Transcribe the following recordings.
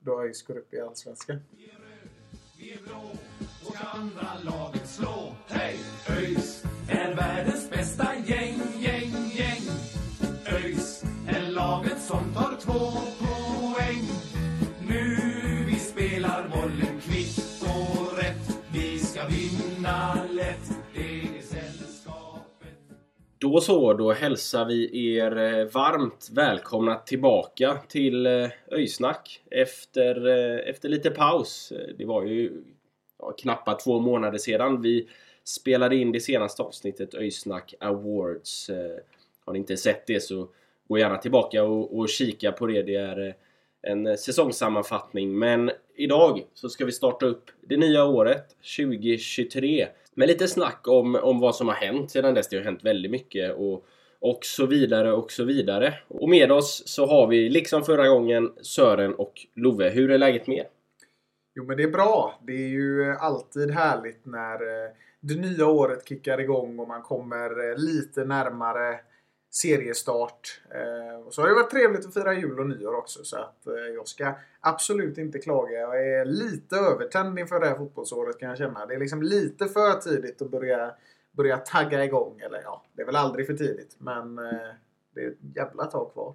då ÖIS går upp i Allsvenskan. Vi är blå och ska andra laget slå. Hej! ÖIS är världens bästa gäng, gäng, gäng. ÖIS är laget som tar två poäng. Nu vi spelar bollen kvitt och rätt. Vi ska vinna Då så, då hälsar vi er eh, varmt välkomna tillbaka till eh, Öysnack efter, eh, efter lite paus. Det var ju ja, knappt två månader sedan vi spelade in det senaste avsnittet Öysnack Awards. Har ni inte sett det så gå gärna tillbaka och, och kika på det. Det är en säsongssammanfattning. Men idag så ska vi starta upp det nya året 2023 men lite snack om, om vad som har hänt sedan dess. Det har hänt väldigt mycket och, och så vidare och så vidare. Och med oss så har vi liksom förra gången Sören och Love. Hur är läget med er? Jo men det är bra. Det är ju alltid härligt när eh, det nya året kickar igång och man kommer eh, lite närmare seriestart. Eh, Och så har det varit trevligt att fira jul och nyår också så att eh, jag ska absolut inte klaga. Jag är lite övertänd inför det här fotbollsåret kan jag känna. Det är liksom lite för tidigt att börja, börja tagga igång. Eller ja, det är väl aldrig för tidigt men eh, det är ett jävla tag kvar.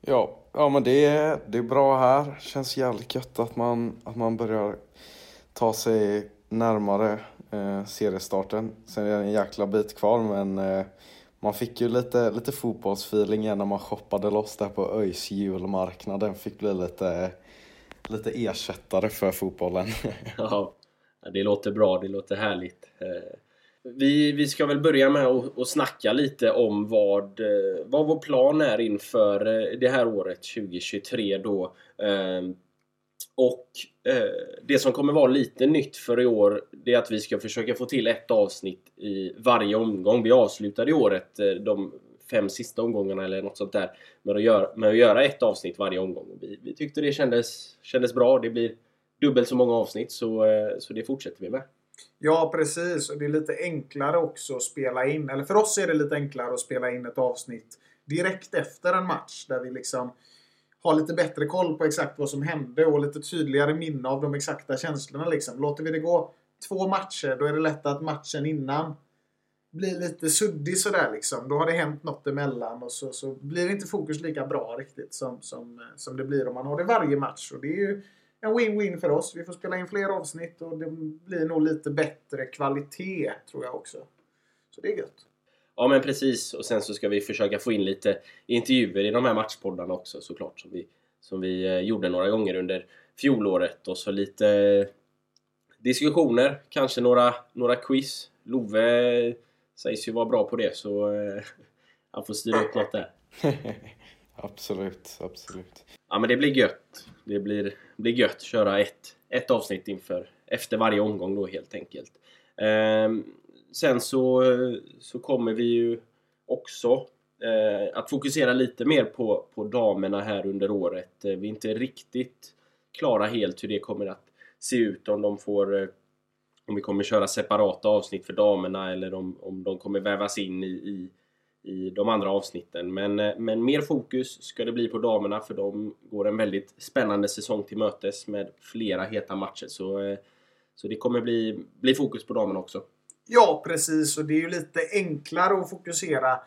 Ja, ja men det är, det är bra här. Känns jävligt gött att man, att man börjar ta sig närmare eh, seriestarten. Sen är det en jäkla bit kvar men eh, man fick ju lite, lite fotbollsfeeling igen när man shoppade loss där på ÖIS julmarknaden. Fick bli lite, lite ersättare för fotbollen. Ja, det låter bra. Det låter härligt. Eh, vi, vi ska väl börja med att, att snacka lite om vad, eh, vad vår plan är inför eh, det här året 2023 då. Och eh, det som kommer vara lite nytt för i år det är att vi ska försöka få till ett avsnitt i varje omgång. Vi avslutade i året eh, de fem sista omgångarna eller något sånt där med att göra, med att göra ett avsnitt varje omgång. Vi, vi tyckte det kändes, kändes bra. Det blir dubbelt så många avsnitt så, eh, så det fortsätter vi med. Ja, precis. Och det är lite enklare också att spela in. Eller för oss är det lite enklare att spela in ett avsnitt direkt efter en match. Där vi liksom har lite bättre koll på exakt vad som hände och lite tydligare minne av de exakta känslorna. Liksom. Låter vi det gå två matcher, då är det lätt att matchen innan blir lite suddig sådär liksom. Då har det hänt något emellan och så, så blir inte fokus lika bra riktigt som, som, som det blir om man har det varje match. Och det är ju en win-win för oss. Vi får spela in fler avsnitt och det blir nog lite bättre kvalitet tror jag också. Så det är gött. Ja men precis och sen så ska vi försöka få in lite intervjuer i de här matchpoddarna också såklart som vi, som vi eh, gjorde några gånger under fjolåret och så lite diskussioner, kanske några, några quiz. Love sägs ju vara bra på det så eh, han får styra upp något där. absolut, absolut. Ja men det blir gött. Det blir, blir gött att köra ett, ett avsnitt inför, efter varje omgång då helt enkelt. Ehm, sen så, så kommer vi ju också eh, att fokusera lite mer på, på damerna här under året. Eh, vi är inte riktigt klara helt hur det kommer att se ut om de får eh, om vi kommer köra separata avsnitt för damerna eller om, om de kommer vävas in i, i, i de andra avsnitten. Men, eh, men mer fokus ska det bli på damerna för de går en väldigt spännande säsong till mötes med flera heta matcher. Så, så det kommer bli, bli fokus på damerna också. Ja, precis. Och det är ju lite enklare att fokusera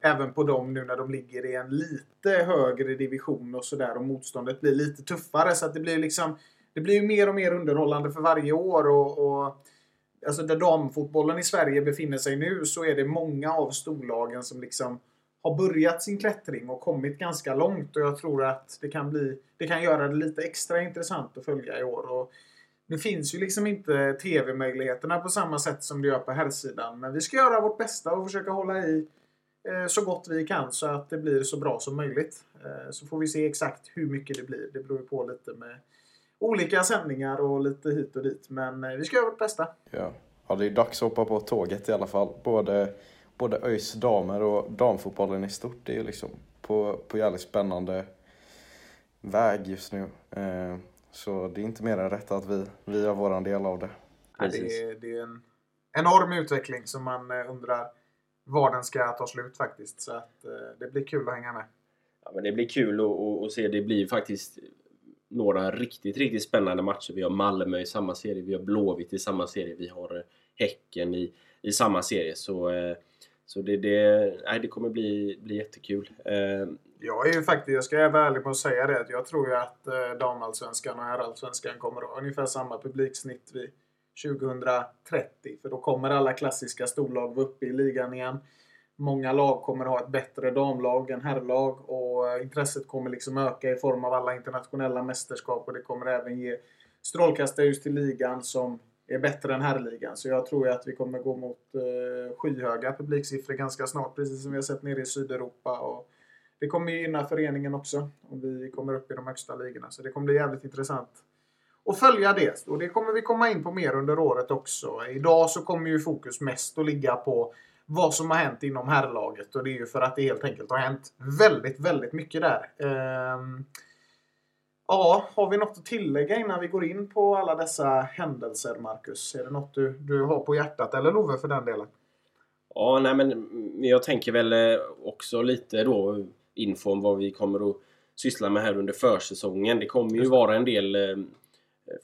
även på dem nu när de ligger i en lite högre division och sådär och motståndet blir lite tuffare. Så att det blir liksom det blir ju mer och mer underhållande för varje år och, och alltså där damfotbollen i Sverige befinner sig nu så är det många av storlagen som liksom har börjat sin klättring och kommit ganska långt och jag tror att det kan bli det kan göra det lite extra intressant att följa i år. Och nu finns ju liksom inte TV-möjligheterna på samma sätt som det gör på herrsidan. Men vi ska göra vårt bästa och försöka hålla i eh, så gott vi kan så att det blir så bra som möjligt. Eh, så får vi se exakt hur mycket det blir. Det beror ju på lite med olika sändningar och lite hit och dit. Men eh, vi ska göra vårt bästa. Ja. ja, det är dags att hoppa på tåget i alla fall. Både, både ÖIS damer och damfotbollen i stort. Det är ju liksom på, på jävligt spännande väg just nu. Så det är inte mer än rätt att vi, vi gör våran del av det. Ja, det, är, det är en enorm utveckling som man eh, undrar var den ska ta slut faktiskt. Så att, eh, det blir kul att hänga med. Ja, men det blir kul att, att, att se. Det blir faktiskt några riktigt, riktigt spännande matcher. Vi har Malmö i samma serie, vi har Blåvitt i samma serie, vi har eh, Häcken i, i samma serie. Så, så det, det, nej, det kommer bli, bli jättekul. Jag är ju faktiskt, jag ska vara ärlig med att säga det, att jag tror ju att eh, damallsvenskan och herrallsvenskan kommer att ha ungefär samma publiksnitt vid 2030. För då kommer alla klassiska storlag vara uppe i ligan igen. Många lag kommer ha ett bättre damlag än herrlag och eh, intresset kommer liksom öka i form av alla internationella mästerskap och det kommer även ge strålkastarljus till ligan som är bättre än herrligan. Så jag tror ju att vi kommer gå mot eh, skyhöga publiksiffror ganska snart, precis som vi har sett nere i Sydeuropa. Och det kommer ju gynna föreningen också om vi kommer upp i de högsta ligorna. Så det kommer bli jävligt intressant att följa det. Och det kommer vi komma in på mer under året också. Idag så kommer ju fokus mest att ligga på vad som har hänt inom herrlaget. Och det är ju för att det helt enkelt har hänt väldigt, väldigt mycket där. Ehm, Ja, har vi något att tillägga innan vi går in på alla dessa händelser, Marcus? Är det något du, du har på hjärtat? Eller Love för den delen? Ja, nej men jag tänker väl eh, också lite då info om vad vi kommer att syssla med här under försäsongen. Det kommer ju vara en del eh,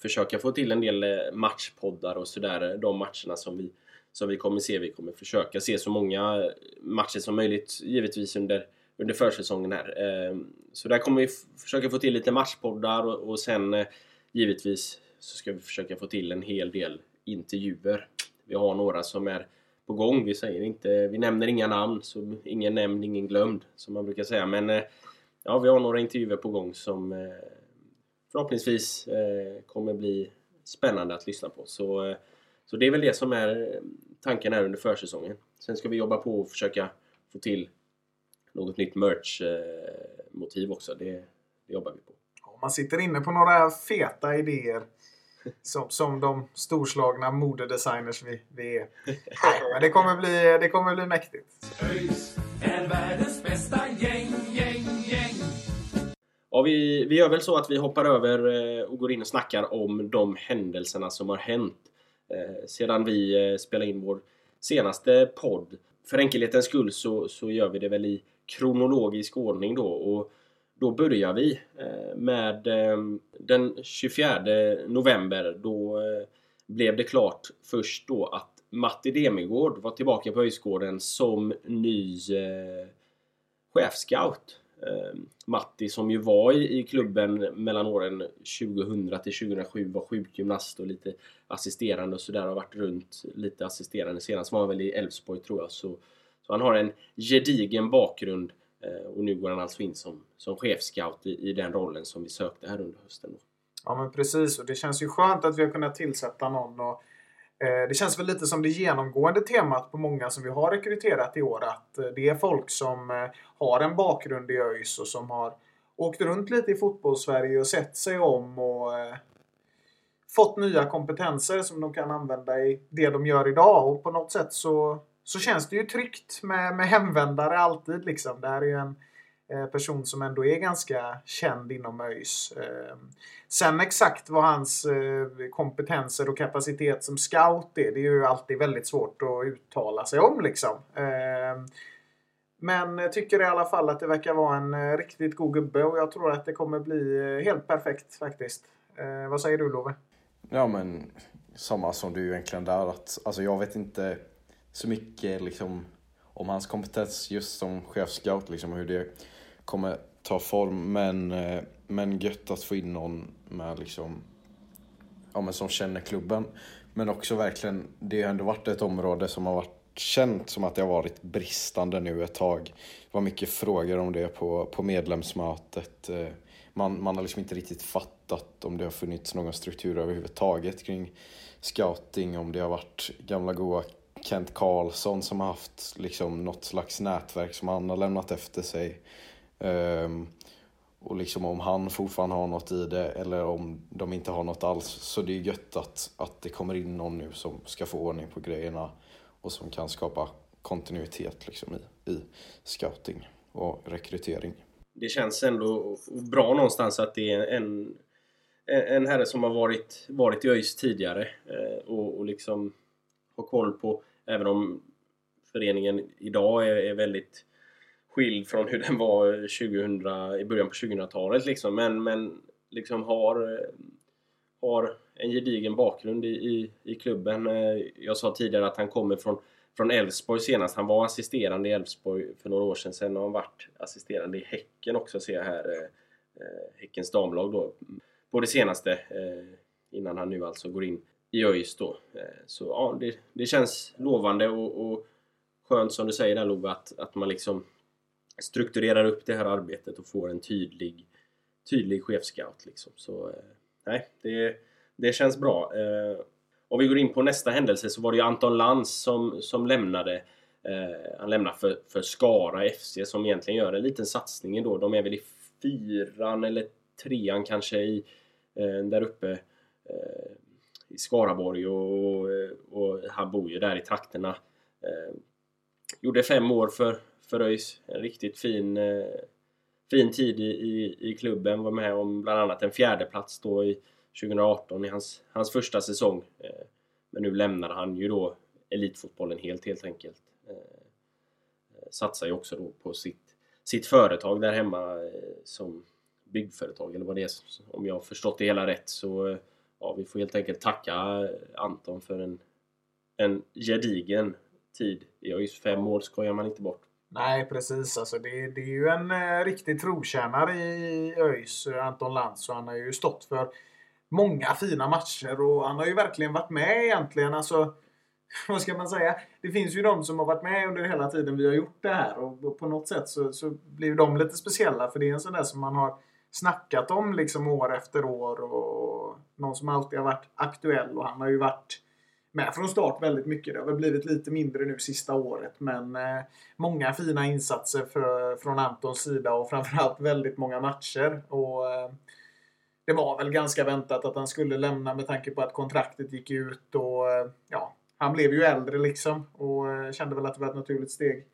försöka få till en del eh, matchpoddar och sådär. De matcherna som vi, som vi kommer se. Vi kommer försöka se så många matcher som möjligt givetvis under, under försäsongen här. Eh, Så där kommer vi försöka få till lite matchpoddar och, och sen eh, givetvis så ska vi försöka få till en hel del intervjuer. Vi har några som är på gång. Vi säger inte, vi nämner inga namn, så ingen nämnd, ingen glömd, som man brukar säga. Men eh, ja, vi har några intervjuer på gång som eh, förhoppningsvis eh, kommer bli spännande att lyssna på. Så, så det är väl det som är tanken här under försäsongen. Sen ska vi jobba på och försöka få till något nytt merch-motiv också. Det, det jobbar vi på. Om man sitter inne på några feta idéer som, som de storslagna modedesigners vi, vi är. Nej, men det kommer, bli, det kommer bli mäktigt. ÖIS är världens bästa gäng, gäng, gäng. Ja, vi, vi gör väl så att vi hoppar över eh, och går in och snackar om de händelserna som har hänt eh, sedan vi eh, spelade in vår senaste podd. För enkelhetens skull så, så gör vi det väl i kronologisk ordning då. Och då börjar vi eh, med eh, den 24 november. Då eh, blev det klart först då att Matti Demigård var tillbaka på Öjsgården som ny chefscout. Matti som ju var i, i klubben mellan åren 2000 till 2007 var sjukgymnast och lite assisterande och sådär. Har varit runt lite assisterande. Senast var han väl i Elfsborg tror jag. Så, så han har en gedigen bakgrund eh, Eh, och nu går han alltså in som, som chefscout i, i den rollen som vi sökte här under hösten. Då. Ja men precis och det känns ju skönt att vi har kunnat tillsätta någon. Och, eh, det känns väl lite som det genomgående temat på många som vi har rekryterat i år. Att eh, det är folk som eh, har en bakgrund i ÖIS och som har åkt runt lite i fotbollssverige och sett sig om och eh, fått nya kompetenser som de kan använda i det de gör idag. Och på något sätt så, så känns det ju tryggt med, med hemvändare alltid. Liksom. Det här är ju en eh, person som ändå är ganska känd inom ÖIS. Eh, Sen exakt vad hans eh, kompetenser och kapacitet som scout är, det är ju alltid väldigt svårt att uttala sig om liksom. Eh, Men jag tycker i alla fall att det verkar vara en eh, riktigt god gubbe och jag tror att det kommer bli eh, helt perfekt faktiskt. Eh, Vad säger du Love? Ja men samma som du egentligen där att alltså jag vet inte så mycket liksom om hans kompetens just som chefscout liksom hur det kommer ta form men eh, men gött att få in någon med liksom ja men som känner klubben men också verkligen det har ändå varit ett område som har varit känt som att det har varit bristande nu ett tag. Det var mycket frågor om det på, på medlemsmötet. Eh, man, man har liksom inte riktigt fattat om det har funnits någon struktur överhuvudtaget kring scouting, om det har varit gamla goa Kent Karlsson som har haft liksom något slags nätverk som han har lämnat efter sig. Um, och liksom om han fortfarande har något i det eller om de inte har något alls. Så det är gött att, att det kommer in någon nu som ska få ordning på grejerna och som kan skapa kontinuitet liksom i, i scouting och rekrytering. Det känns ändå bra någonstans att det är en, en herre som har varit, varit i ÖIS tidigare eh, och, och liksom ha koll på, även om föreningen idag är, är väldigt skild från hur den var 2000, i början på 2000-talet liksom. Men, men liksom har, har en gedigen bakgrund i, i, i klubben. Eh, jag sa tidigare att han kommer från från Elfsborg senast. Han var assisterande i Elfsborg för några år sedan. Sen har han varit assisterande i Häcken också ser jag här. Eh, eh, Häckens damlag då. På det senaste. Innan han nu alltså går in i ÖIS då. Eh, så ja, det, det känns lovande och, och skönt som du säger där Love att, att man liksom strukturerar upp det här arbetet och får en tydlig, tydlig chefscout. Liksom. Så eh, nej, det, det känns bra. Eh, om vi går in på nästa händelse så var det ju Anton Lantz som, som lämnade. Han lämnar för, för Skara FC som egentligen gör en liten satsning då. De är väl i fyran eller trean kanske i, där uppe i Skaraborg och, och, han bor ju där i trakterna. Eh, gjorde fem år för, för ÖIS. En riktigt fin, eh, fin tid i, i, i klubben. Var med om bland annat en fjärde plats då i 2018 i hans, hans första säsong. Eh, men nu lämnar han ju då elitfotbollen helt helt enkelt. Eh, satsar ju också då på sitt, sitt företag där hemma eh, som byggföretag eller vad det är. Om jag har förstått det hela rätt så eh, ja, vi får helt enkelt tacka Anton för en, en gedigen tid i ÖIS. Fem år skojar man inte bort. Nej precis, alltså det, det är ju en eh, riktig trotjänare i ÖIS, Anton Lantz. Han har ju stått för många fina matcher och han har ju verkligen varit med egentligen. Alltså, vad ska man säga? Det finns ju de som har varit med under hela tiden vi har gjort det här och på något sätt så, så blir de lite speciella för det är en sån där som man har snackat om liksom år efter år och någon som alltid har varit aktuell och han har ju varit med från start väldigt mycket. Det har väl blivit lite mindre nu sista året men eh, många fina insatser för, från Antons sida och framförallt väldigt många matcher. Och eh, det var väl ganska väntat att han skulle lämna med tanke på att kontraktet gick ut och eh, ja, han blev ju äldre liksom och eh, kände väl att det var ett naturligt steg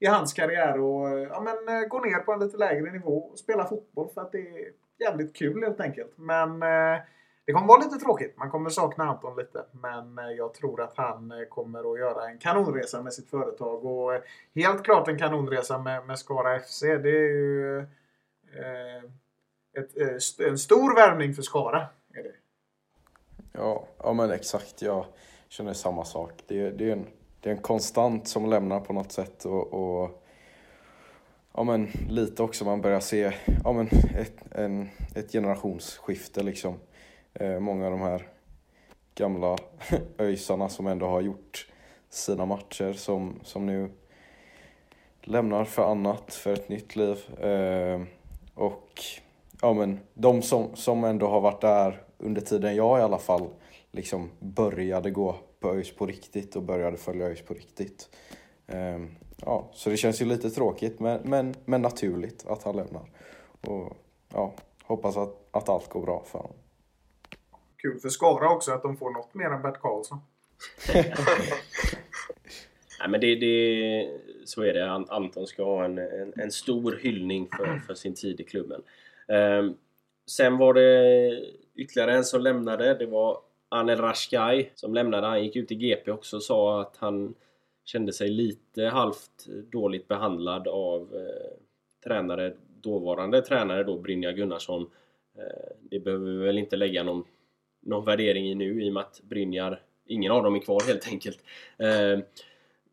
i hans karriär och eh, ja, men, eh, gå ner på en lite lägre nivå och spela fotboll för att det är jävligt kul helt enkelt. Men eh, det kommer vara lite tråkigt. Man kommer sakna Anton lite. Men jag tror att han kommer att göra en kanonresa med sitt företag. Och helt klart en kanonresa med, med Skara FC. Det är ju eh, ett, eh, en stor värvning för Skara. Är det. Ja, ja men exakt. Jag känner samma sak. Det, det, är, en, det är en konstant som lämnar på något sätt. och, och ja, men lite också man börjar se ja, men ett, en, ett generationsskifte. Liksom. Eh, många av de här gamla öjsarna som ändå har gjort sina matcher som, som nu lämnar för annat, för ett nytt liv. Eh, och ja, men, de som, som ändå har varit där under tiden jag i alla fall liksom började gå på ÖIS på riktigt och började följa ÖIS på riktigt. Um, ja, så det känns ju lite tråkigt men, men, men naturligt att han lämnar. Och ja, hoppas att, att allt går bra för honom. Kul för Skara också att de får något mer än Bert Karlsson. Nej, men det, det, så är det. Anton ska ha en, en, en stor hyllning för, för sin tid i klubben. Ehm, sen var det ytterligare en som lämnade. Det var Anel Rashkai som lämnade. Han gick ut i GP också och sa att han kände sig lite halvt dåligt behandlad av eh, tränare, dåvarande tränare då Brynja Gunnarsson. Eh, det behöver vi väl inte lägga någon, någon värdering i nu i och med att Brynjar, ingen av dem är kvar helt enkelt. Eh,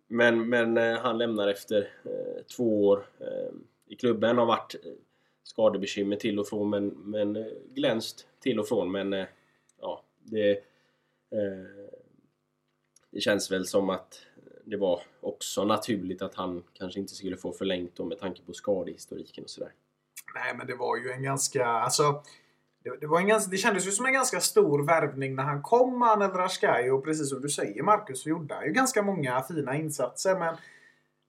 men, men eh, han lämnar efter eh, två år eh, i klubben. Har varit eh, skadebekymmer till och från men, men eh, glänst till och från men eh, det eh, det känns väl som att det var också naturligt att han kanske inte skulle få förlängt då med tanke på skadehistoriken och sådär. Nej men det var ju en ganska, alltså det, det, var en ganska, det kändes ju som en ganska stor värvning när han kom, Anel Rashkai. Och precis som du säger Marcus, så gjorde han ju ganska många fina insatser. Men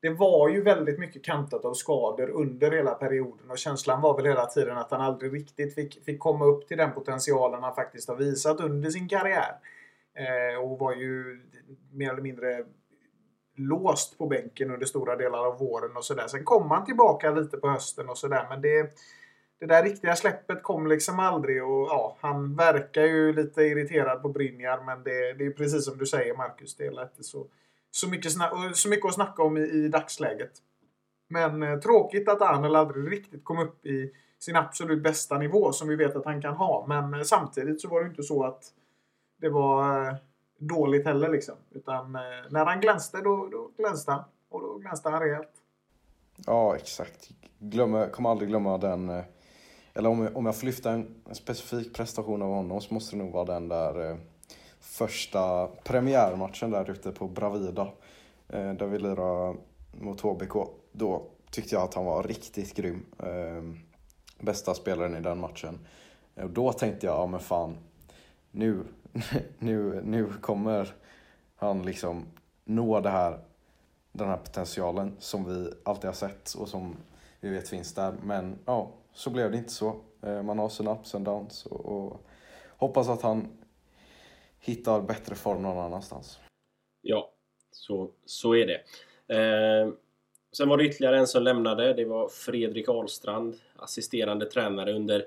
det var ju väldigt mycket kantat av skador under hela perioden och känslan var väl hela tiden att han aldrig riktigt fick, fick komma upp till den potentialen han faktiskt har visat under sin karriär. Eh, och var ju mer eller mindre låst på bänken under stora delar av våren och sådär. Sen kom han tillbaka lite på hösten och sådär men det det där riktiga släppet kom liksom aldrig och ja, han verkar ju lite irriterad på Brynjar men det, det är precis som du säger Marcus. Det är lätt så, så, mycket så mycket att snacka om i, i dagsläget. Men eh, tråkigt att Arnel aldrig riktigt kom upp i sin absolut bästa nivå som vi vet att han kan ha. Men eh, samtidigt så var det inte så att det var eh, dåligt heller liksom. Utan eh, när han glänste då, då glänste han. Och då glänste han rejält. Ja, exakt. Glömmer, kommer aldrig glömma den eh, eller om, om jag får lyfta en, en specifik prestation av honom så måste det nog vara den där eh, första premiärmatchen där ute på Bravida. Eh, där vi lirade mot HBK. Då tyckte jag att han var riktigt grym. Eh, bästa spelaren i den matchen. Och då tänkte jag, ja men fan. Nu, nu, nu kommer han liksom nå det här, den här potentialen som vi alltid har sett och som vi vet finns där. Men ja, så blev det inte så. Eh, man har sina ups and downs och, och hoppas att han hittar bättre form någon annanstans. Ja, så, så är det. Eh, sen var det ytterligare en som lämnade. Det var Fredrik Ahlstrand, assisterande tränare under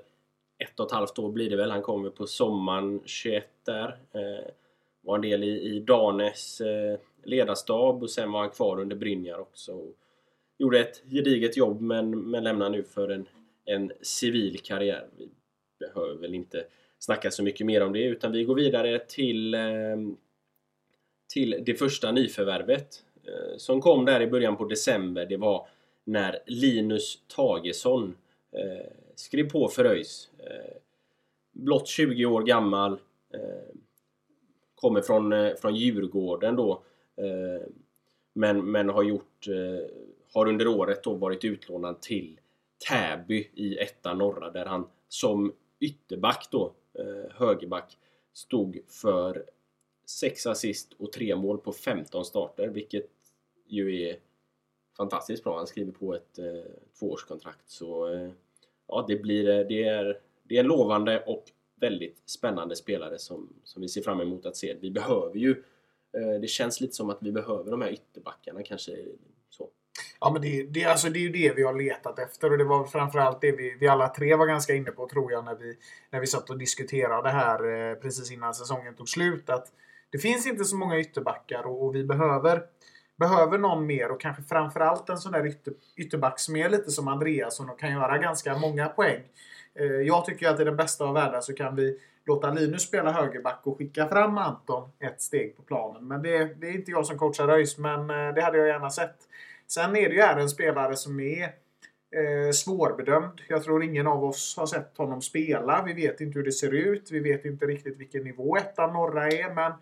ett och ett halvt år blir det väl. Han kommer på sommaren 21 där. Eh, var en del i, i Danes eh, ledarstab och sen var han kvar under Brynjar också. Gjorde ett gediget jobb men, men lämnar nu för en en civil karriär. Vi behöver väl inte snacka så mycket mer om det utan vi går vidare till, ehm, till det första nyförvärvet eh, som kom där i början på december. Det var när Linus Tagesson eh, skrev på för ÖIS. Eh, blott 20 år gammal. Kommer från, från Djurgården då. Men, men har gjort har under året då varit utlånad till Täby i etta norra där han som ytterback då, Eh, högerback, stod för 6 assist och 3 mål på 15 starter vilket ju är fantastiskt bra. Han skriver på ett eh, tvåårskontrakt så eh, ja, det blir eh, det är, det är en lovande och väldigt spännande spelare som, som vi ser fram emot att se. Vi behöver ju eh, det känns lite som att vi behöver de här ytterbackarna kanske så. Ja, men det, det, alltså, det är ju det vi har letat efter och det var framförallt det vi, vi alla tre var ganska inne på tror jag när vi, när vi satt och diskuterade här eh, precis innan säsongen tog slut. Att det finns inte så många ytterbackar och, och vi behöver, behöver någon mer och kanske framförallt en sån där ytter, ytterback som är lite som Andreas och kan göra ganska många poäng. Eh, jag tycker att i den bästa av världar så kan vi låta Linus spela högerback och skicka fram Anton ett steg på planen. Men det, det är inte jag som coachar ÖIS, men eh, det hade jag gärna sett. Sen är det ju här en spelare som är eh, svårbedömd. Jag tror ingen av oss har sett honom spela. Vi vet inte hur det ser ut. Vi vet inte riktigt vilken nivå ettan norra är. Men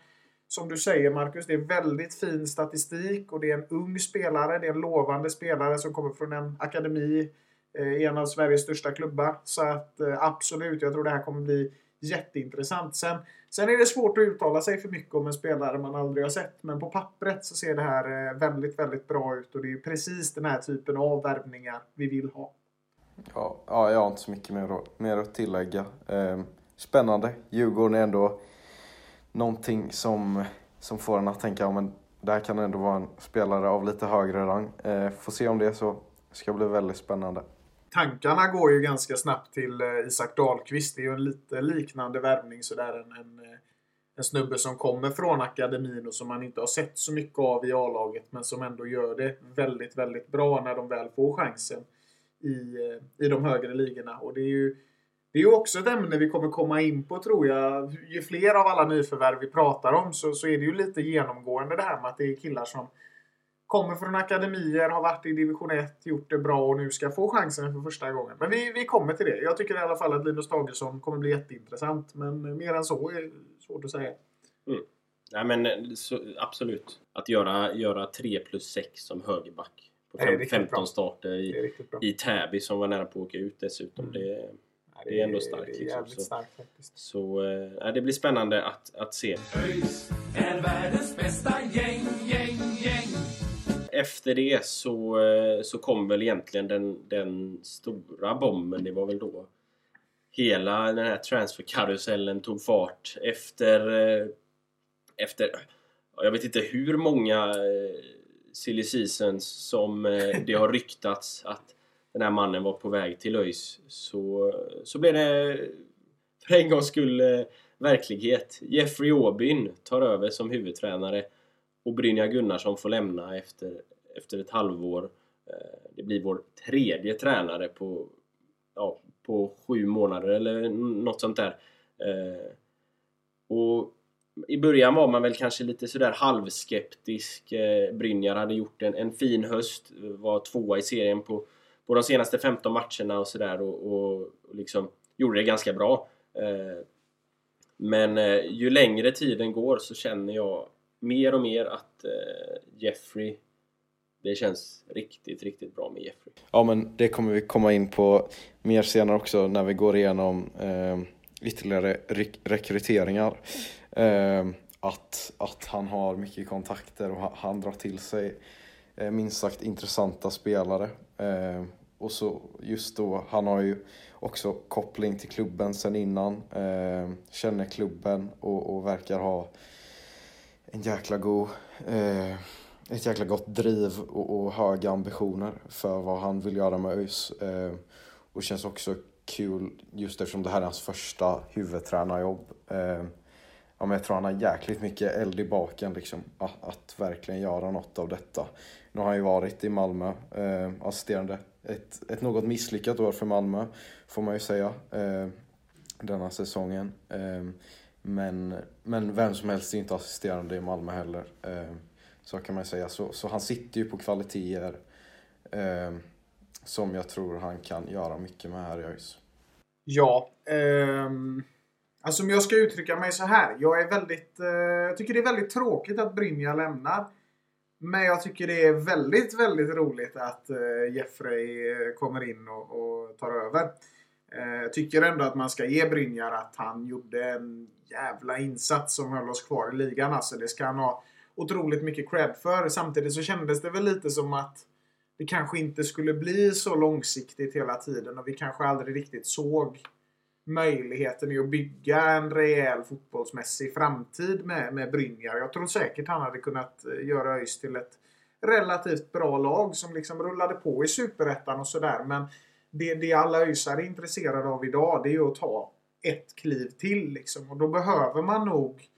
som du säger Marcus, det är väldigt fin statistik och det är en ung spelare. Det är en lovande spelare som kommer från en akademi i en av Sveriges största klubbar. Så att eh, absolut, jag tror det här kommer bli jätteintressant. Sen, sen är det svårt att uttala sig för mycket om en spelare man aldrig har sett. Men på pappret så ser det här eh, väldigt, väldigt bra ut och det är precis den här typen av värvningar vi vill ha. Ja, ja jag har inte så mycket mer, att, mer att tillägga. Eh, spännande. Djurgården är ändå någonting som, som får en att tänka, ja, men det här kan ändå vara en spelare av lite högre rang. Eh, får se om det är så. Det ska bli väldigt spännande tankarna går ju ganska snabbt till eh, Isak Dahlqvist. Det är ju en lite liknande värvning sådär. En, en, eh, en snubbe som kommer från akademin och som man inte har sett så mycket av i A-laget men som ändå gör det väldigt, väldigt bra när de väl får chansen i, eh, i de högre ligorna. Och det är ju det är ju också ett ämne vi kommer komma in på tror jag. Ju fler av alla nyförvärv vi pratar om så, så är det ju lite genomgående det här med att det är killar som kommer från akademier, har varit i division 1, gjort det bra och nu ska få chansen för första gången. Men vi, vi kommer till det. Jag tycker i alla fall att Linus Tagesson kommer bli jätteintressant. Men mer än så är svårt att säga. Mm. Nej men så, absolut. Att göra, göra 3 plus 6 som högerback på fem, 15 bra. starter i, i Täby som var nära på att åka ut dessutom. Mm. Det, det, det, är ändå starkt. Det är liksom. så, starkt faktiskt. Så äh, det blir spännande att, att se. ÖIS är världens bästa gäng, gäng efter det så, eh, så kom väl egentligen den, den stora bomben. Det var väl då hela den här transferkarusellen tog fart efter, eh, efter jag vet inte hur många eh, silly seasons som det har ryktats att den här mannen var på väg till ÖIS så, så blev det för en gångs skull verklighet. Jeffrey Aubyn tar över som huvudtränare och Brynja Gunnarsson får lämna efter, efter ett halvår. Eh, det blir vår tredje tränare på, ja, på sju månader eller något sånt där. Eh, och i början var man väl kanske lite sådär halvskeptisk. Eh, Brynjar hade gjort en, en fin höst, var tvåa i serien på, på de senaste 15 matcherna och sådär och, och, och liksom gjorde det ganska bra. Men ju längre tiden går så känner jag mer och mer att eh, Jeffrey det känns riktigt, riktigt bra med Jeffrey. Ja, men det kommer vi komma in på mer senare också när vi går igenom eh, ytterligare rek rekryteringar. Eh, att, att han har mycket kontakter och han drar till sig eh, minst sagt intressanta spelare. Eh, och så just då, han har ju också koppling till klubben sen innan, eh, känner klubben och, och verkar ha en jäkla god, eh, ett jäkla gott driv och, och, höga ambitioner för vad han vill göra med ÖIS. Eh, och känns också kul just eftersom det här är hans första huvudtränarjobb. Eh, ja, men jag tror han har jäkligt mycket eld i baken liksom, att, att, verkligen göra något av detta. Nu har han ju varit i Malmö, eh, assisterande. Ett, ett något misslyckat år för Malmö, får man ju säga, eh, denna säsongen. Eh, men, men vem som helst är inte assisterande i Malmö heller. Eh, så kan man säga. Så, så han sitter ju på kvaliteter eh, som jag tror han kan göra mycket med här i ÖIS. Ja. Um Alltså om jag ska uttrycka mig så här. Jag är väldigt... Eh, jag tycker det är väldigt tråkigt att Brynja lämnar. Men jag tycker det är väldigt, väldigt roligt att eh, Jeffrey eh, kommer in och, och tar över. Eh, jag tycker ändå att man ska ge Brynjar att han gjorde en jävla insats som höll oss kvar i ligan. Alltså det ska han ha otroligt mycket cred för. Samtidigt så kändes det väl lite som att det kanske inte skulle bli så långsiktigt hela tiden och vi kanske aldrig riktigt såg möjligheten i att bygga en rejäl fotbollsmässig framtid med, med Brynjar. Jag tror säkert han hade kunnat eh, göra ÖIS till ett relativt bra lag som liksom rullade på i Superettan och sådär. Men det, det alla ÖISare är intresserade av idag det är ju att ta ett kliv till. Liksom. Och då behöver man nog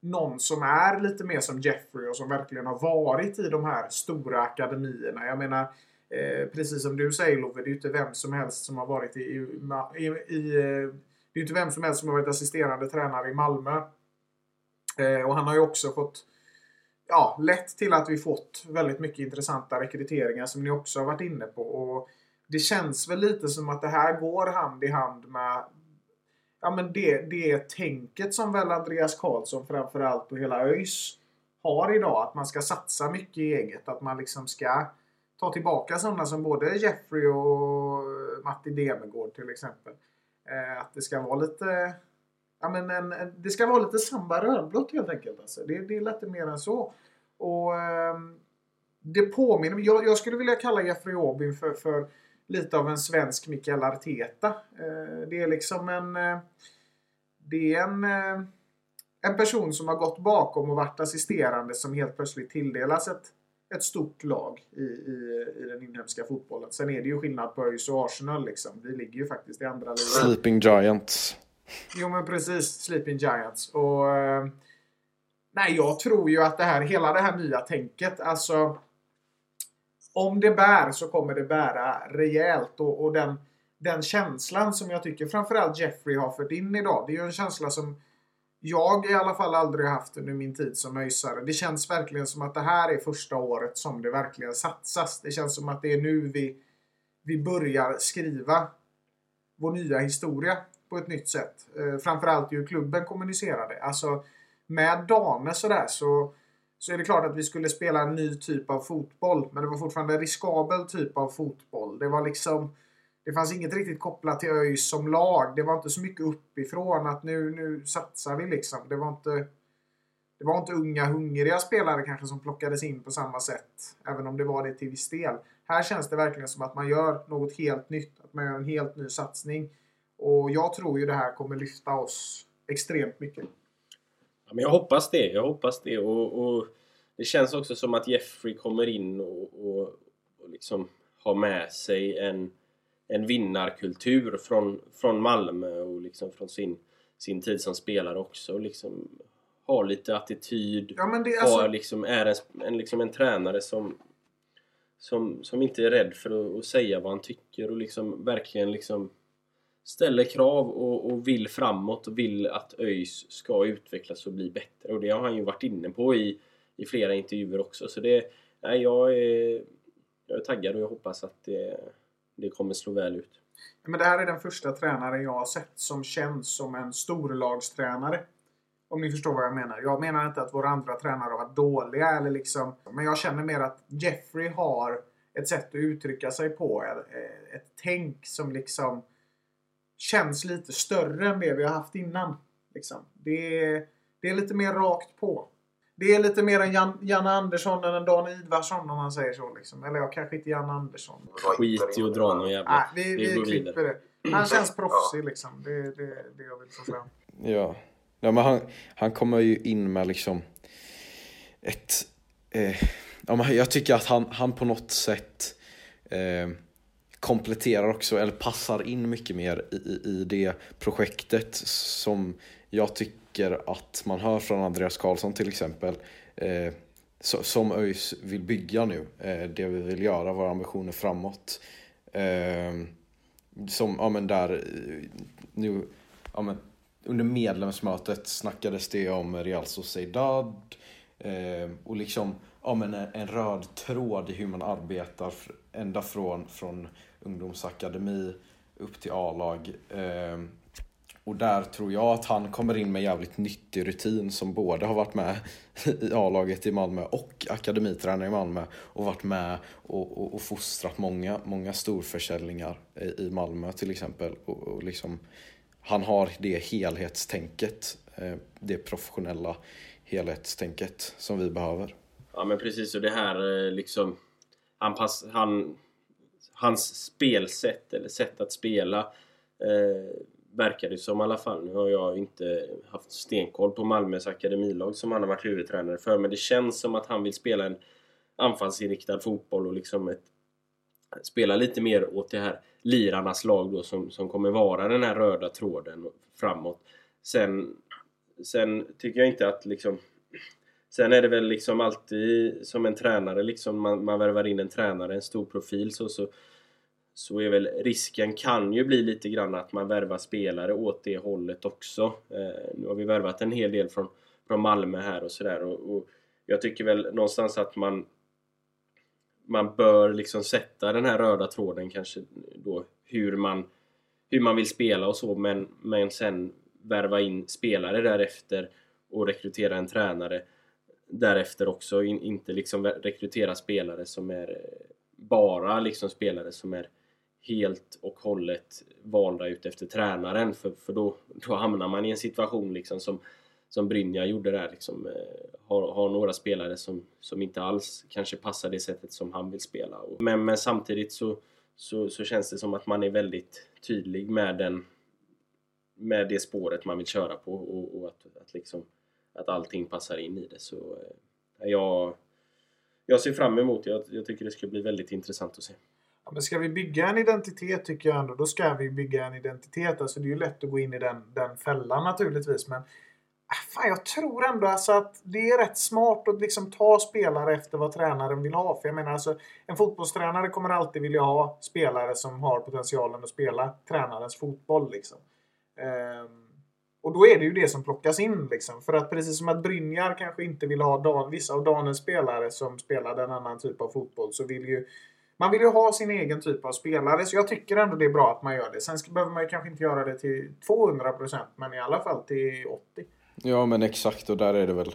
någon som är lite mer som Jeffrey och som verkligen har varit i de här stora akademierna. Jag menar Eh, precis som du säger Love, det är ju inte vem som helst som har varit i, i, i det är inte vem som helst som har varit assisterande tränare i Malmö. Eh, och han har ju också fått ja, lett till att vi fått väldigt mycket intressanta rekryteringar som ni också har varit inne på. Och det känns väl lite som att det här går hand i hand med ja, men det, det tänket som väl Andreas Karlsson framförallt och hela ÖIS har idag. Att man ska satsa mycket i eget. Att man liksom ska ta tillbaka sådana som både Jeffrey och Matti Demegård till exempel. Eh, att det ska vara lite Ja, men en, en, det ska vara lite samba rödblått helt enkelt. Alltså. Det, det är lite mer än så. Och eh, Det påminner jag, jag skulle vilja kalla Jeffrey Aubin för, för lite av en svensk Mikael Arteta. Eh, det är liksom en... Eh, det är en, eh, en person som har gått bakom och varit assisterande som helt plötsligt tilldelas ett ett stort lag i, i, i den inhemska fotbollen. Sen är det ju skillnad på ÖIS och Arsenal liksom. Vi ligger ju faktiskt i andra ligan. Sleeping Giants. Jo men precis, Sleeping Giants. Och... Nej, jag tror ju att det här, hela det här nya tänket, alltså... Om det bär så kommer det bära rejält och, och den, den känslan som jag tycker framförallt Jeffrey har fört in idag. Det är ju en känsla som jag i alla fall aldrig haft under min tid som öjsare. Det känns verkligen som att det här är första året som det verkligen satsas. Det känns som att det är nu vi, vi börjar skriva vår nya historia på ett nytt sätt. Eh, framförallt hur klubben kommunicerade. Alltså med Dane sådär så, så är det klart att vi skulle spela en ny typ av fotboll. Men det var fortfarande en riskabel typ av fotboll. Det var liksom det fanns inget riktigt kopplat till ÖIS som lag. Det var inte så mycket uppifrån att nu, nu satsar vi liksom. Det var inte... det var inte unga hungriga spelare kanske som plockades in på samma sätt. Även om det var det till viss del. Här känns det verkligen som att man gör något helt nytt. Att man gör en helt ny satsning. Och jag tror ju det här kommer lyfta oss extremt mycket. Ja, men jag hoppas det. Jag hoppas det. Och, och det känns också som att Jeffrey kommer in och, och, och liksom har med sig en, en vinnarkultur från, från Malmö och liksom från sin, sin tid som spelare också. Och liksom har lite attityd. Ja, men det är alltså- liksom, är en, en, liksom en tränare som, som, som inte är rädd för att, att säga vad han tycker och liksom verkligen liksom ställer krav och, och vill framåt och vill att ÖIS ska utvecklas och bli bättre. Och det har han ju varit inne på i, i flera intervjuer också. Så det, nej, jag, är, jag är taggad och jag hoppas att det, det kommer slå väl ut. Men det här är den första tränaren jag har sett som känns som en storlagstränare. Om ni förstår vad jag menar. Jag menar inte att våra andra tränare har varit dåliga eller liksom. Men jag känner mer att Jeffrey har ett sätt att uttrycka sig på. Ett, ett tänk som liksom känns lite större än det vi har haft innan. Liksom. Det, är, det är lite mer rakt på. Det är lite mer en Jan, Janne Andersson än en Dan Idvarsson om man säger så. Liksom. Eller jag kanske inte Janne Andersson. Skit i att dra någon jävla... Nej, vi, vi, går klipper vidare. det. Han känns proffsig liksom. Det är det, det jag vill få fram. Ja. ja men han, han kommer ju in med liksom ett... Eh, ja, men jag tycker att han, han på något sätt eh, kompletterar också, eller passar in mycket mer i, i, i det projektet som jag tycker att man hör från Andreas Karlsson till exempel. Eh, som ÖIS vill bygga nu, eh, det vi vill göra, våra ambitioner framåt. Eh, som, ja men där, nu, ja men under medlemsmötet snackades det om Real Sociedad eh, och liksom ja, men en, röd tråd i hur man arbetar ända från, från ungdomsakademi upp till A-lag. Ehm, och där tror jag att han kommer in med jävligt nyttig rutin som både har varit med i A-laget i Malmö och akademitränare i Malmö och varit med och, och, och fostrat många, många storförsäljningar i, i Malmö till exempel. Och, och liksom, han har det helhetstänket, eh, det professionella helhetstänket som vi behöver. Ja men precis och det här eh, liksom han pass, han, Hans spelsätt eller sätt att spela eh, verkar det som i alla fall. Nu har jag inte haft stenkoll på Malmös akademilag som han har varit huvudtränare för men det känns som att han vill spela en anfallsinriktad fotboll och liksom ett, spela lite mer åt det här lirarnas lag då som, som kommer vara den här röda tråden framåt. Sen, sen tycker jag inte att liksom Sen är det väl liksom alltid som en tränare liksom man, man värvar in en tränare, en stor profil så, så så är väl risken kan ju bli lite grann att man värvar spelare åt det hållet också. Eh, nu har vi värvat en hel del från, från Malmö här och sådär och, och jag tycker väl någonstans att man man bör liksom sätta den här röda tråden kanske då hur man hur man vill spela och så men, men sen värva in spelare därefter och rekrytera en tränare därefter också. In, inte liksom rekrytera spelare som är bara liksom spelare som är helt och hållet valda ut efter tränaren för, för då, då hamnar man i en situation liksom som, som Brynja gjorde där. Liksom, eh, har, har några spelare som, som inte alls kanske passar det sättet som han vill spela. Och, men, men samtidigt så, så, så känns det som att man är väldigt tydlig med, den, med det spåret man vill köra på och, och att, att, liksom, att allting passar in i det. Så eh, jag, jag ser fram emot det. Jag, jag tycker det ska bli väldigt intressant att se. Ja, men ska vi bygga en identitet tycker jag ändå, då ska vi bygga en identitet. Alltså det är ju lätt att gå in i den, den fällan naturligtvis. Men äh, fan, jag tror ändå alltså att det är rätt smart att liksom ta spelare efter vad tränaren vill ha. För jag menar alltså, en fotbollstränare kommer alltid vilja ha spelare som har potentialen att spela tränarens fotboll. Liksom. Ehm, och då är det ju det som plockas in. Liksom. För att precis som att Brynjar kanske inte vill ha Dan, vissa av Danens spelare som spelade en annan typ av fotboll så vill ju man vill ju ha sin egen typ av spelare, så jag tycker ändå det är bra att man gör det. Sen ska, behöver man ju kanske inte göra det till 200% men i alla fall till 80%. Ja men exakt och där är det väl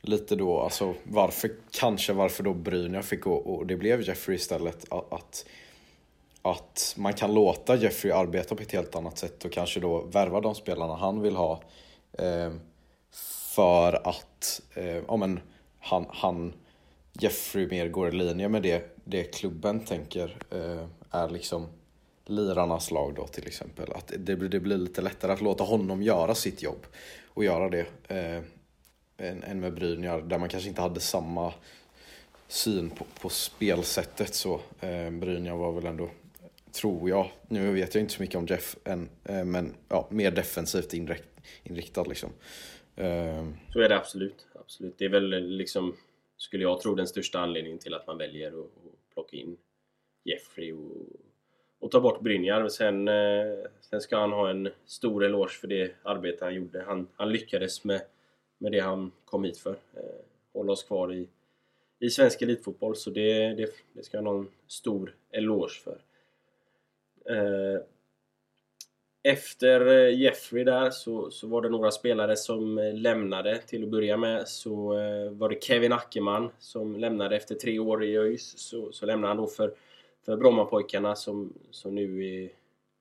lite då, alltså varför, kanske varför då Brynjar fick gå och det blev Jeffrey istället. Att, att, att man kan låta Jeffrey arbeta på ett helt annat sätt och kanske då värva de spelarna han vill ha. Eh, för att eh, ja, men han, han, Jeffrey mer går i linje med det, det klubben tänker eh, är liksom lirarnas lag då till exempel. Att det, det blir lite lättare att låta honom göra sitt jobb och göra det eh, än, än med Brynjar där man kanske inte hade samma syn på, på spelsättet så. Eh, Brynjar var väl ändå, tror jag, nu vet jag inte så mycket om Jeff än, eh, men ja, mer defensivt inriktad liksom. Ehm. Så är det absolut. absolut. Det är väl liksom, skulle jag tro, den största anledningen till att man väljer att, plocka in Jeffrey och, och ta bort Brynjar. Sen, eh, sen ska han ha en stor eloge för det arbete han gjorde. Han, han lyckades med, med det han kom hit för. Eh, hålla oss kvar i, i svensk elitfotboll, så det, det, det ska han ha en stor eloge för. Eh, efter eh, Jeffrey där så, så var det några spelare som eh, lämnade. Till att börja med så var det Kevin Ackerman som lämnade efter tre år i ÖIS. Så, så lämnade han då för, för Brommapojkarna som, som nu är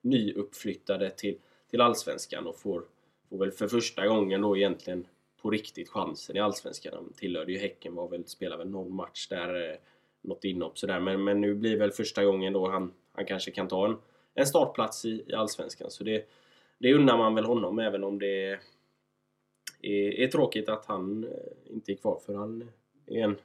nyuppflyttade till, till Allsvenskan och får, får väl för första gången då egentligen på riktigt chansen i Allsvenskan. De tillhörde ju Häcken, var väl, spelade väl någon match där, något inhopp sådär. Men, men nu blir väl första gången då han, han kanske kan ta en, en startplats i, i Allsvenskan. Så det, det unnar man väl honom även om det är, är, tråkigt att han eh, inte är kvar för han är en,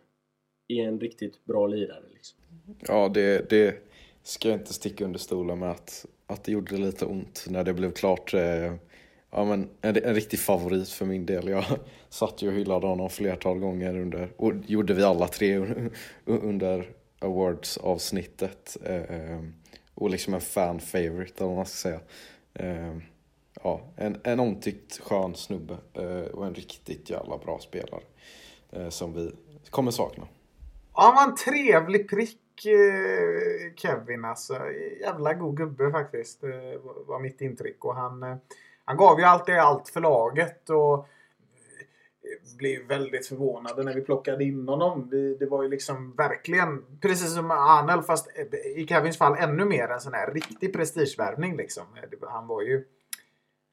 är en riktigt bra lirare. Liksom. Ja, det, det ska jag inte sticka under stolen med att, att det gjorde lite ont när det blev klart. Eh, ja, men en, en riktig favorit för min del. Jag satt ju och hyllade honom flertal gånger under, och det gjorde vi alla tre under awards-avsnittet. Eh, eh och liksom en fan favorite eller vad man ska säga. Eh, ja, en, en omtyckt skön snubbe eh, och en riktigt jävla bra spelare. Eh, som vi kommer sakna. Ja, han var en trevlig prick, eh, Kevin. Alltså. Jävla god gubbe faktiskt. Det var mitt intryck. Och han, eh, han gav ju alltid allt för laget. Och blev väldigt förvånade när vi plockade in honom. Vi, det var ju liksom verkligen, precis som Arnel, fast i Kevins fall ännu mer en sån här riktig prestigevärvning. Liksom. Han var ju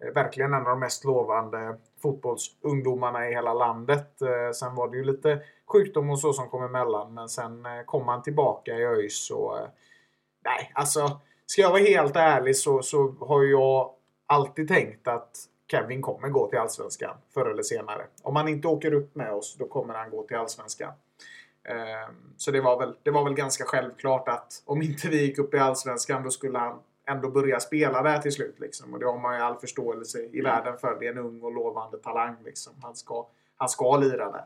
eh, verkligen en av de mest lovande fotbollsungdomarna i hela landet. Eh, sen var det ju lite sjukdom och så som kom emellan. Men sen eh, kom han tillbaka i ÖIS och... Nej, alltså. Ska jag vara helt ärlig så, så har jag alltid tänkt att Kevin kommer gå till Allsvenskan förr eller senare. Om han inte åker upp med oss, då kommer han gå till Allsvenskan. Ehm, Så det var, väl, det var väl ganska självklart att om inte vi gick upp i Allsvenskan då skulle han ändå börja spela där till slut. Liksom. Och det har man ju all förståelse i världen för. Det är en ung och lovande talang. Liksom. Han, ska, han ska lira där.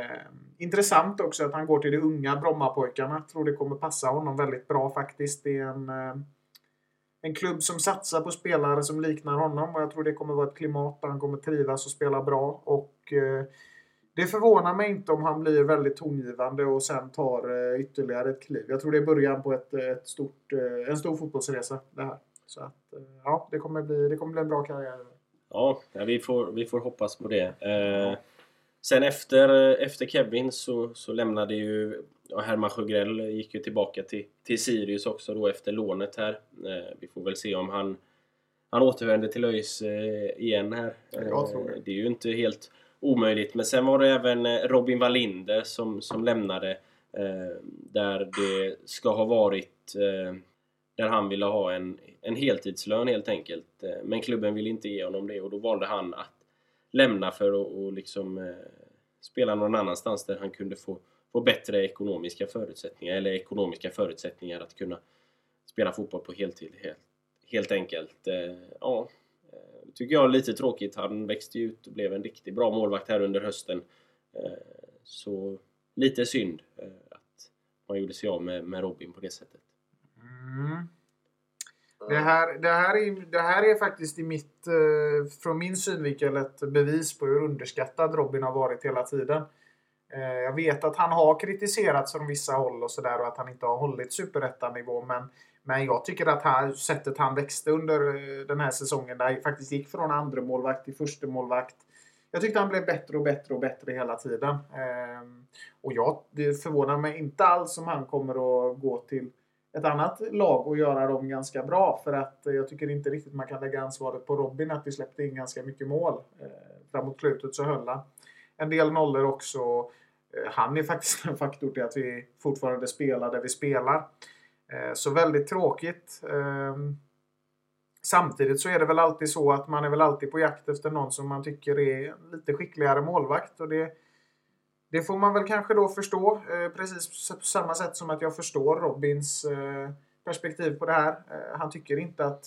Ehm, intressant också att han går till de unga Brommapojkarna. Tror det kommer passa honom väldigt bra faktiskt. Det är en, eh, en klubb som satsar på spelare som liknar honom. Och jag tror det kommer vara ett klimat där han kommer trivas och spela bra. Och eh, det förvånar mig inte om han blir väldigt tongivande och sen tar eh, ytterligare ett kliv. Jag tror det är början på ett, eh, ett stort, eh, en stor fotbollsresa det här. Så att, eh, ja, det kommer, bli, det kommer bli en bra karriär. Ja, ja, vi, får, vi får hoppas på det. Eh, sen efter, eh, efter Kevin så, så lämnade ju ja, Herman Sjögrell gick ju tillbaka till, till Sirius också då efter lånet här. Eh, vi får väl se om han, han återvänder till ÖIS eh, igen här. jag tror det. Eh, det är ju inte helt omöjligt. Men sen var det även eh, Robin Wallinder som, som lämnade eh, där det ska ha varit där han ville ha en, en heltidslön helt enkelt. Men klubben ville inte ge honom det och då valde han att lämna för att och liksom, spela någon annanstans där han kunde få, få bättre ekonomiska förutsättningar eller ekonomiska förutsättningar att kunna spela fotboll på heltid helt, helt enkelt. Eh, ja, eh, tycker jag är lite tråkigt. Han växte ju ut och blev en riktigt bra målvakt här under hösten. Eh, Så lite synd eh, att man gjorde sig av med, med Robin på det sättet. Mm. Det här, det, här är, det här är faktiskt i mitt, eh, från min synvinkel ett bevis på hur underskattad Robin har varit hela tiden. Eh, jag vet att han har kritiserats från vissa håll och sådär och att han inte har hållit superettanivå men, men jag tycker att här, sättet han växte under eh, den här säsongen där han faktiskt gick från andra målvakt till första målvakt. Jag tyckte han blev bättre och bättre och bättre hela tiden. Ehm, och jag, det förvånar mig inte alls om han kommer att gå till ett annat lag och göra dem ganska bra. För att eh, jag tycker inte riktigt man kan lägga ansvaret på Robin att vi släppte in ganska mycket mål. Framåt slutet så höll han en del nollor också. Eh, han är faktiskt en faktor till att vi fortfarande spelar där vi spelar. Eh, så väldigt tråkigt. Ehm, samtidigt så är det väl alltid så att man är väl alltid på jakt efter någon som man tycker är lite skickligare målvakt. Och det, det får man väl kanske då förstå. Eh, precis på samma sätt som att jag förstår Robins perspektiv på det här. Han tycker inte att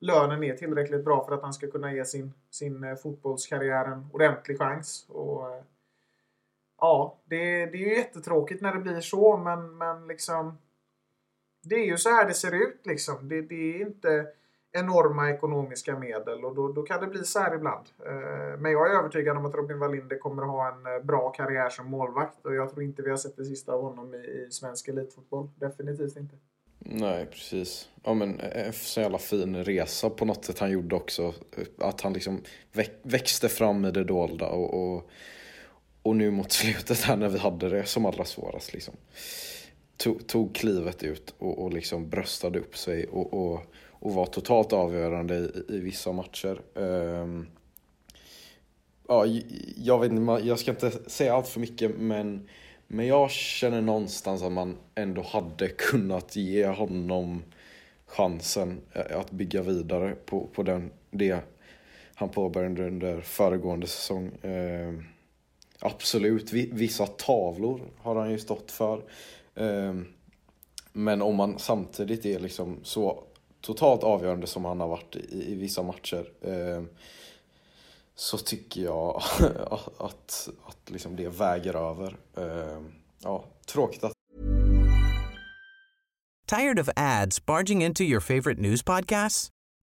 lönen är tillräckligt bra för att han ska kunna ge sin, sin fotbollskarriär en ordentlig chans. Och, ja, det, det är ju jättetråkigt när det blir så men, men liksom det är ju så här det ser ut liksom. Det, det är inte enorma ekonomiska medel och då, då kan det bli så här ibland. Eh, men jag är övertygad om att Robin Wallinder kommer ha en eh, bra karriär som målvakt och jag tror inte vi har sett det sista av honom i, i svensk elitfotboll. Definitivt inte. Nej, precis. Ja, men en så jävla fin resa på något sätt han gjorde också. Att han liksom växte fram i det dolda och, och, och nu mot slutet här när vi hade det som allra svårast liksom tog, tog klivet ut och, och liksom bröstade upp sig och, och, och var totalt avgörande i, i vissa matcher. Um, ja, jag, vet inte, jag ska inte säga allt för mycket men, men jag känner någonstans att man ändå hade kunnat ge honom chansen eh, att bygga vidare på, på den, det han påbörjade under föregående säsong. Um, absolut, vissa tavlor har han ju stått för. Ehm, men om man samtidigt är liksom så totalt avgörande som han har varit i, i vissa matcher ehm, så tycker jag att, att liksom det väger över. Ehm, ja, tråkigt att Tired of ads barging into your favorite news podcasts?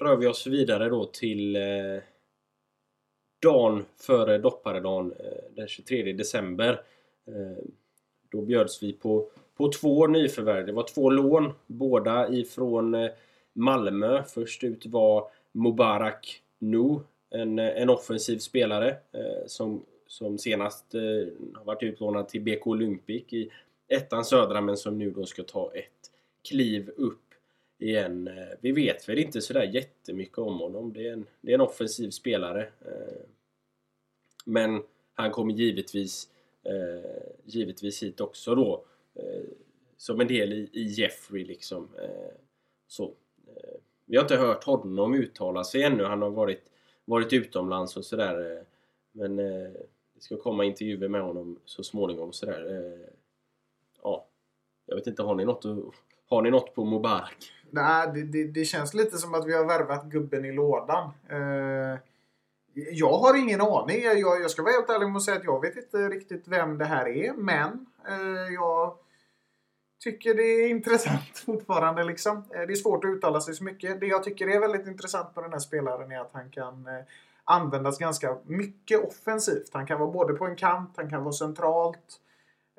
Rör vi oss vidare då till eh, dagen före dopparedagen eh, den 23 december. Eh, Då bjöds vi på, på två nyförvärv. Det var två lån, båda ifrån eh, Malmö. Först ut var Mubarak Nu, en, eh, en offensiv spelare eh, som, som senast eh, har varit utlånad till BK Olympic i ettan södra men som nu då ska ta ett kliv upp igen. Eh, vi vet väl inte sådär jättemycket om honom. Det är en, det är en offensiv spelare. Eh, men han kommer givetvis eh, givetvis hit också då. Som en del i, i Jeffrey liksom. Så. Vi har inte hört honom uttala sig ännu. Han har varit, varit utomlands och sådär. Men det ska komma intervjuer med honom så småningom sådär. ja. Jag vet inte, har ni något, att har ni något på Mubarak? Nej, det, det, det, känns lite som att vi har värvat gubben i lådan. Eh, jag har ingen aning. Jag, jag ska vara helt ärlig och säga att jag vet inte riktigt vem det här är. Men eh, jag tycker det är intressant fortfarande. Liksom. Eh, det är svårt att uttala sig så mycket. Det jag tycker är väldigt intressant på den här spelaren är att han kan eh, användas ganska mycket offensivt. Han kan vara både på en kant, han kan vara centralt.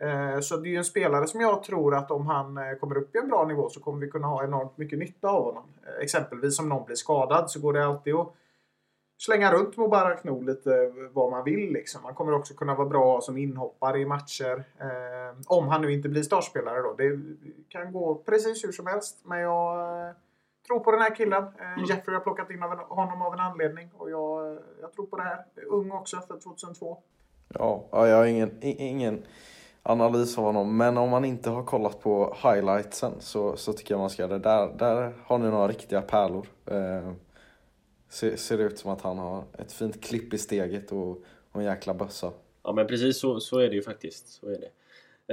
Eh, så det är en spelare som jag tror att om han eh, kommer upp i en bra nivå så kommer vi kunna ha enormt mycket nytta av honom. Eh, exempelvis om någon blir skadad så går det alltid att slänga runt Mubarak nog lite vad man vill. Liksom. Han kommer också kunna vara bra som inhoppare i matcher. Om han nu inte blir startspelare då. Det kan gå precis hur som helst. Men jag tror på den här killen. Mm. Jeffrey har plockat in honom av en anledning. Och jag, jag tror på det här. Ung också, för 2002. Ja, jag har ingen, ingen analys av honom. Men om man inte har kollat på highlightsen så, så tycker jag man ska göra det. Där, där har ni några riktiga pärlor. Eh, Ser, ser ut som att han har ett fint klipp i steget och, och en jäkla bössa. Ja men precis så, så är det ju faktiskt. Så är det.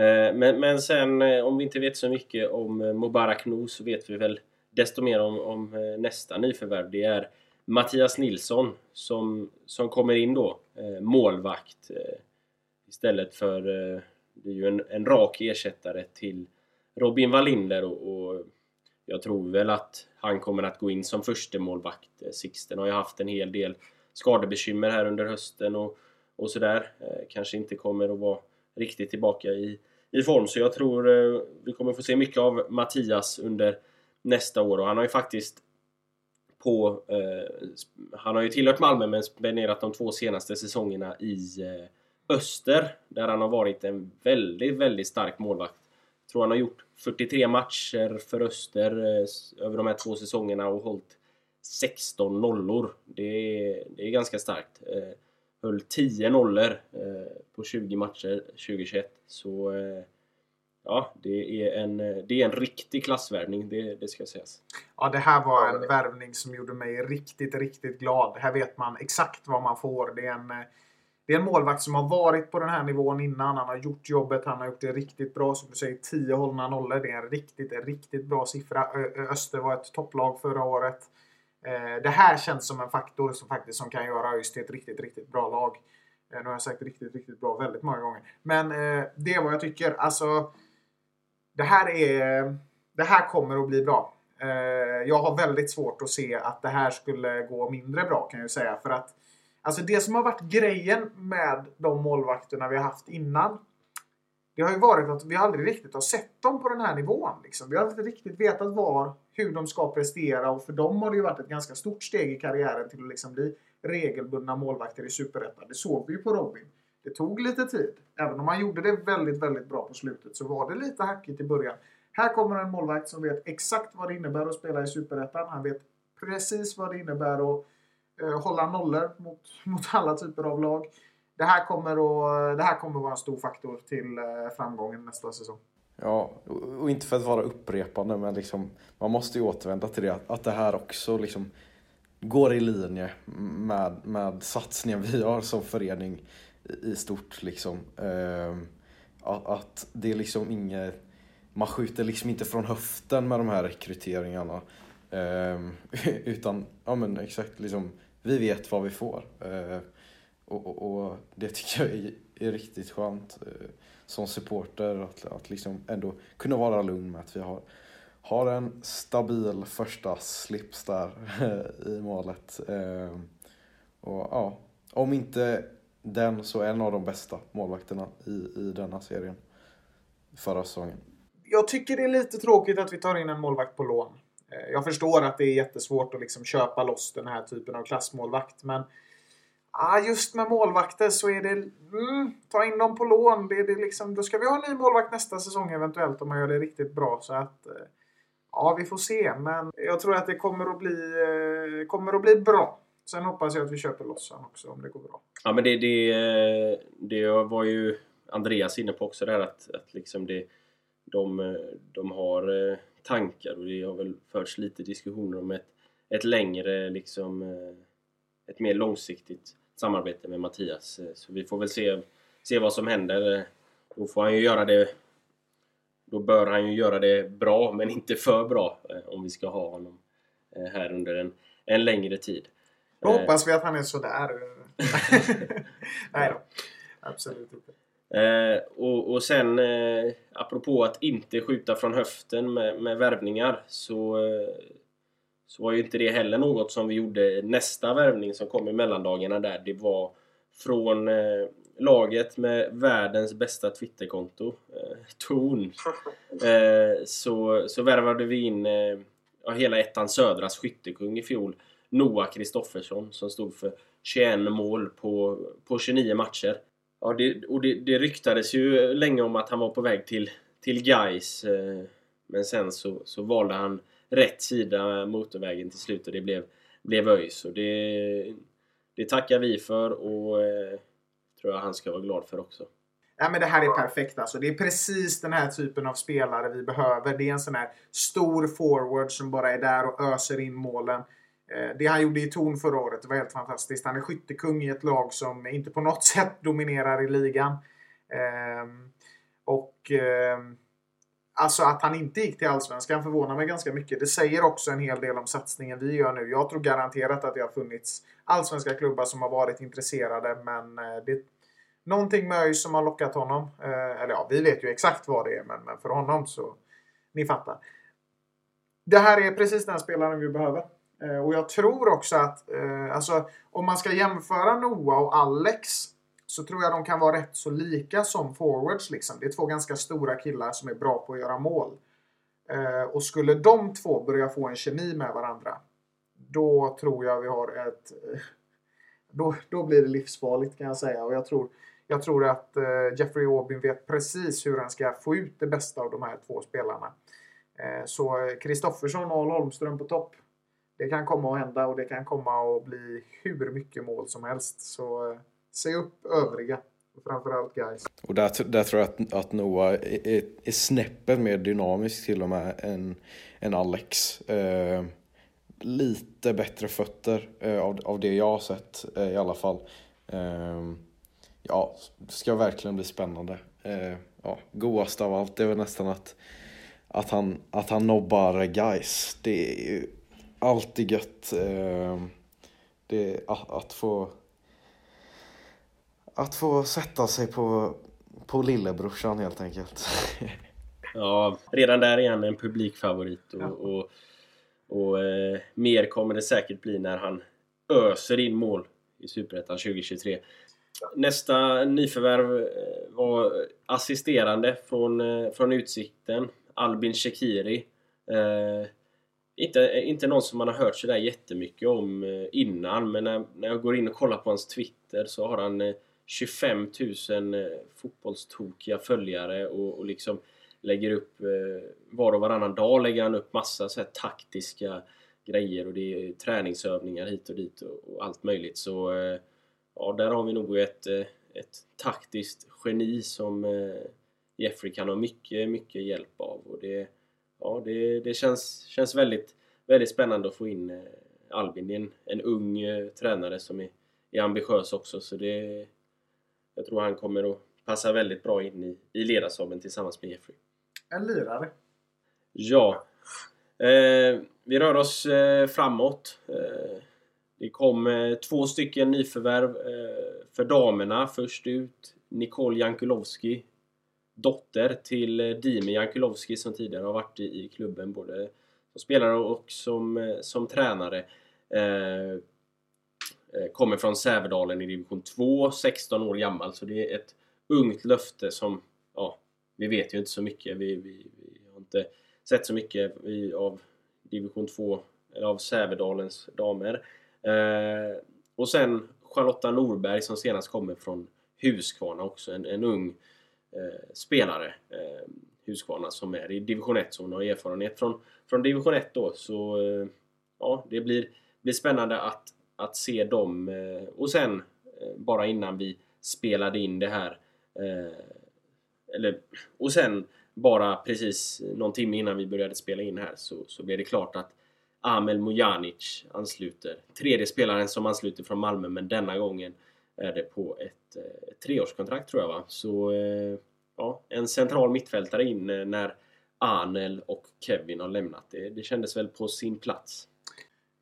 Eh, men, men sen eh, om vi inte vet så mycket om eh, Mubarak Nu så vet vi väl desto mer om, om eh, nästa nyförvärv. Det är Mattias Nilsson som, som kommer in då, målvakt istället för, det är ju en, en rak ersättare till Robin Wallinder och, och jag tror väl att han kommer att gå in som första målvakt. Eh, Sixten har ju haft en hel del skadebekymmer här under hösten och, och sådär. Eh, kanske inte kommer att vara riktigt tillbaka i, i form. Så jag tror eh, vi kommer få se mycket av Mattias under nästa år och han har ju faktiskt på... Eh, han har ju tillhört Malmö men spenderat de två senaste säsongerna i eh, Öster där han har varit en väldigt, väldigt stark målvakt. Jag tror han har gjort 43 matcher för Öster eh, över de här två säsongerna och hållit 16 nollor. Det är, det är ganska starkt. Eh, höll 10 nollor eh, på 20 matcher 2021. Så ja, det är en, det är en riktig klassvärvning, det, det ska sägas. Ja, det här var en värvning som gjorde mig riktigt, riktigt glad. Här vet man exakt vad man får. Det är en, det är en målvakt som har varit på den här nivån innan. Han har gjort jobbet, han har gjort det riktigt bra. Som du säger, 10 hållna nollor. Det är en riktigt, en riktigt bra siffra. Öster var ett topplag förra året. Eh, det här känns som en faktor som faktiskt som kan göra ÖIS till ett riktigt, riktigt bra lag. Eh, nu har jag sagt riktigt, riktigt bra väldigt många gånger. Men eh, det är vad jag tycker. Alltså, det här är... Det här kommer att bli bra. Eh, jag har väldigt svårt att se att det här skulle gå mindre bra kan jag säga. För att Alltså det som har varit grejen med de målvakterna vi har haft innan det har ju varit att vi aldrig riktigt har sett dem på den här nivån. Liksom. Vi har inte riktigt vetat var, hur de ska prestera och för dem har det ju varit ett ganska stort steg i karriären till att liksom bli regelbundna målvakter i Superettan. Det såg vi ju på Robin. Det tog lite tid. Även om han gjorde det väldigt, väldigt bra på slutet så var det lite hackigt i början. Här kommer en målvakt som vet exakt vad det innebär att spela i Superettan. Han vet precis vad det innebär att Eh, hålla nollor mot, mot alla typer av lag det här kommer att, det här kommer att vara en stor faktor till eh, framgången nästa säsong. Ja, och inte för att vara upprepande, men liksom, man måste ju återvända till det, att det här också liksom går i linje med, med satsningen vi har som förening i stort. Liksom. Ehm, att det är liksom inget, man skjuter liksom inte från höften med de här rekryteringarna. Ehm, utan, ja men exakt, liksom, vi vet vad vi får. Eh, och, och, och, det tycker jag är, är riktigt skönt eh, som supporter att, att liksom ändå kunna vara lugn med att vi har, har en stabil första slips där eh, i målet. Och ja, om inte den så en av de bästa målvakterna i, i denna serien förra säsongen. Jag tycker det är lite tråkigt att vi tar in en målvakt på lån. Eh, jag förstår att det är jättesvårt att liksom köpa loss den här typen av klassmålvakt men Ah, just med målvakter så är det... Mm, ta in dem på lån. Det, det liksom, då ska vi ha en ny målvakt nästa säsong eventuellt om man gör det riktigt bra. Så att... Eh, ja, vi får se. Men jag tror att det kommer att bli, eh, kommer att bli bra. Sen hoppas jag att vi köper loss honom också om det går bra. Ja, men det, det, det var ju Andreas inne på också där att, att liksom det, de, de har tankar och det har väl förts lite diskussioner om ett, ett längre liksom ett mer långsiktigt samarbete med Mattias. Eh, så vi får väl se, se vad som händer. Eh, då får han ju göra det då bör han ju göra det bra, men inte för bra eh, om vi ska ha honom här under en, en längre tid. Då hoppas vi att han är sådär. Nej då. Absolut inte. Eh, och, och sen eh, apropå att inte skjuta från höften med, med värvningar så, eh, så var ju inte det heller något som vi gjorde nästa värvning som kom i mellandagarna där. Det var från eh, laget med världens bästa Twitterkonto, eh, Torn. Eh, så, så värvade vi in eh, ja, hela ettan Södras skyttekung i fjol. Noah Kristoffersson som stod för 21 mål på, på 29 matcher. Ja, det, och det, det ryktades ju länge om att han var på väg till, till Gais. Eh, men sen så, så valde han rätt sida motorvägen till slut och det blev, blev ÖIS. Och det, det tackar vi för och eh, tror jag han ska vara glad för också. Ja, men det här är perfekt alltså. Det är precis den här typen av spelare vi behöver. Det är en sån här stor forward som bara är där och öser in målen. Eh, det han gjorde i Torn förra året var helt fantastiskt. Han är skyttekung i ett lag som inte på något sätt dominerar i ligan. Ehm, och ehm, Alltså att han inte gick till Allsvenskan förvånar mig ganska mycket. Det säger också en hel del om satsningen vi gör nu. Jag tror garanterat att det har funnits allsvenska klubbar som har varit intresserade men eh, det är någonting med ÖIS som har lockat honom. Eh, eller ja, vi vet ju exakt vad det är men, men för honom så... Ni fattar. Det här är precis den spelaren vi behöver. Eh, och jag tror också att eh, alltså, om man ska jämföra Noah och Alex så tror jag de kan vara rätt så lika som forwards. Liksom. Det är två ganska stora killar som är bra på att göra mål. Eh, och skulle de två börja få en kemi med varandra, då tror jag vi har ett... Då, då blir det livsfarligt kan jag säga. Och jag tror, jag tror att eh, Jeffrey Aubin vet precis hur han ska få ut det bästa av de här två spelarna. Eh, så Kristoffersson och Holmström på topp. Det kan komma att hända och det kan komma att bli hur mycket mål som helst. Så eh, se upp övriga. Och framförallt guys. Och där, där tror jag att, att Noah är, är snäppet mer dynamisk till och med än, än Alex. Eh, lite bättre fötter eh, av, av det jag har sett eh, i alla fall. Eh, ja, det ska verkligen bli spännande. Eh, ja, godast av allt är väl nästan att, att, han, att han nobbar guys. Det är ju alltid gött. Eh, det, att, att få att få sätta sig på, på lillebrorsan helt enkelt. ja, redan där är han en publikfavorit och, ja. och, och eh, mer kommer det säkert bli när han öser in mål i Superettan 2023. Nästa nyförvärv eh, var assisterande från, eh, från Utsikten, Albin Shekiri. Eh, inte, inte någon som man har hört sådär jättemycket om eh, innan men när, när jag går in och kollar på hans Twitter så har han eh, 25 000 eh, fotbollstokiga följare och, och liksom lägger upp var och varannan dag lägger han upp massa så här taktiska grejer och det är träningsövningar hit och dit och, och allt möjligt. Så ja, där har vi nog ett, ett taktiskt geni som Jeffrey kan ha mycket, mycket hjälp av och det, ja, det, det känns, känns väldigt, väldigt spännande att få in Albin. Det är en, en ung tränare som är, är ambitiös också så det jag tror han kommer att passa väldigt bra in i, i ledarstaben tillsammans med Jeffrey. En lirare. Ja. Eh, vi rör oss eh, framåt. Eh, det kom eh, två stycken nyförvärv eh, för damerna. Först ut Nicole Jankulovski. Dotter till eh, Dimi Jankulovski som tidigare har varit i, i klubben både som spelare och som, eh, som tränare. Eh, eh, kommer från Sävedalen i division 2, 16 år gammal. Så det är ett ungt löfte som, ja, vi vet ju inte så mycket. Vi, vi, vi har inte sett så mycket av division 2, eller av Sävedalens damer. Eh, och sen Charlotta Norberg som senast kommer från Huskvarna också, en, en ung eh, spelare. Eh, Husqvarna som är i division 1 som har erfarenhet från, från division 1 då. Så eh, ja, det blir, blir spännande att att se dem. Eh, och sen, eh, bara innan vi spelade in det här. Eh, eller, och sen, bara precis någon timme innan vi började spela in här så, så blev det klart att Amel Mujanic ansluter. Tredje spelaren som ansluter från Malmö men denna gången är det på ett, ett treårskontrakt tror jag va. Så eh, ja, en central mittfältare in eh, när Arnel och Kevin har lämnat. Det, det kändes väl på sin plats.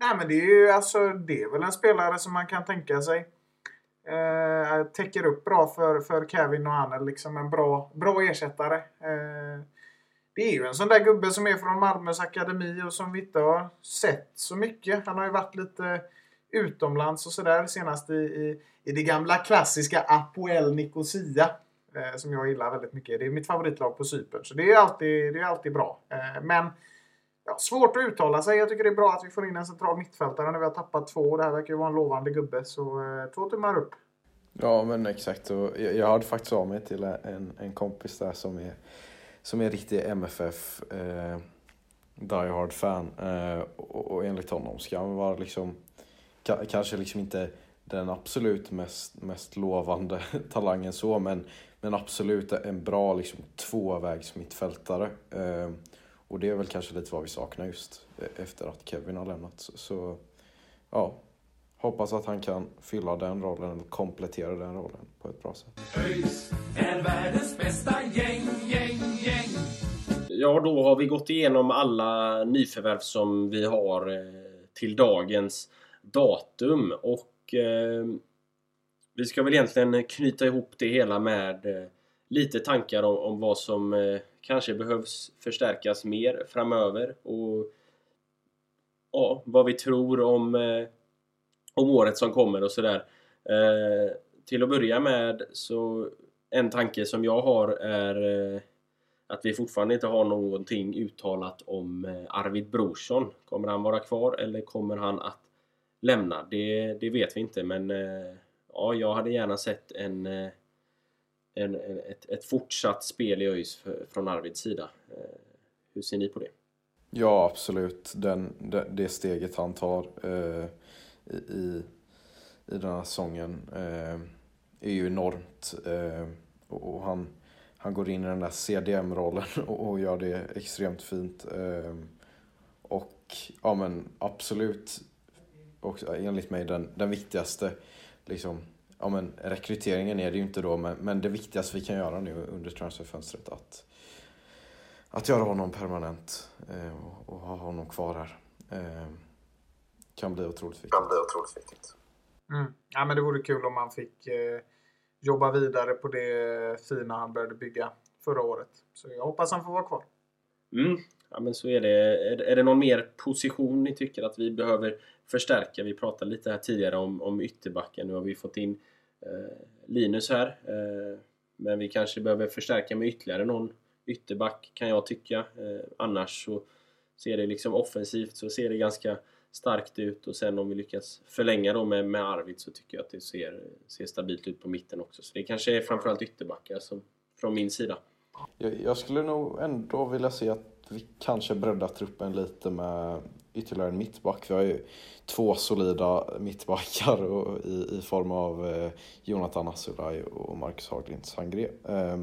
Nej men det är ju alltså, det är väl en spelare som man kan tänka sig. Eh, täcker upp bra för, för Kevin och Arnel. Liksom en bra, bra ersättare. Eh, det är ju en sån där gubbe som är från Malmös akademi och som vi inte har sett så mycket. Han har ju varit lite utomlands och sådär senast i, i, i det gamla klassiska Apoel Nicosia. Eh, som jag gillar väldigt mycket. Det är mitt favoritlag på Cypern. Så det är alltid, det är alltid bra. Eh, men ja, svårt att uttala sig. Jag tycker det är bra att vi får in en central mittfältare när vi har tappat två. Det här verkar ju vara en lovande gubbe. Så eh, två tummar upp. Ja, men exakt. Och jag, jag hörde faktiskt av mig till en, en kompis där som är, som är riktig MFF eh, Die Hard-fan. Eh, och, och enligt honom ska han vara liksom, kanske liksom inte den absolut mest, mest lovande talangen så, men, men absolut en bra liksom, tvåvägs mittfältare. Eh, och det är väl kanske lite vad vi saknar just e- efter att Kevin har lämnat. Så ja, hoppas att han kan fylla den rollen, och komplettera den rollen på ett bra sätt. ÖIS är världens bästa gäng, gäng, gäng. Ja, då har vi gått igenom alla nyförvärv som vi har eh, till dagens datum och eh, vi ska väl egentligen knyta ihop det hela med eh, lite tankar om, om vad som eh, kanske behövs förstärkas mer framöver och ja, vad vi tror om, eh, om året som kommer och sådär. Eh, till att börja med så en tanke som jag har är eh, att vi fortfarande inte har någonting uttalat om eh, Arvid Brorsson. Kommer han vara kvar eller kommer han att lämna? Det, det vet vi inte men eh, ja, jag hade gärna sett en, en, en ett, ett fortsatt spel i ÖIS från Arvids sida. Eh, hur ser ni på det? Ja, absolut. Den, det, det steget han tar eh, i, i, i den här säsongen eh, är ju enormt. Eh, och, och han, han går in i den där CDM-rollen och, och gör det extremt fint. Eh, och ja, men absolut, också, enligt mig, den, den viktigaste liksom, ja, men rekryteringen är det ju inte då, men, men det viktigaste vi kan göra nu under transferfönstret att, att göra honom permanent eh, och, och ha honom kvar här. Eh, kan bli otroligt viktigt. Kan bli otroligt viktigt. Mm. Ja, men det vore kul om man fick eh, jobba vidare på det fina han började bygga förra året. Så jag hoppas han får vara kvar. Mm. Ja men så är det. Är, är det någon mer position ni tycker att vi behöver förstärka? Vi pratade lite här tidigare om, om ytterbacken. Nu har vi fått in eh, Linus här. Eh, men vi kanske behöver förstärka med ytterligare någon ytterback kan jag tycka. Eh, annars så ser det liksom offensivt så ser det ganska starkt ut och sen om vi lyckas förlänga då med, med Arvid så tycker jag att det ser, ser stabilt ut på mitten också. Så det kanske är framförallt ytterbackar som, från min sida. Jag, jag skulle nog ändå vilja se att vi kanske breddar truppen lite med ytterligare en mittback. Vi har ju två solida mittbackar och, i, i form av eh, Jonathan Asulaj och Marcus Haglind Sangré. Eh,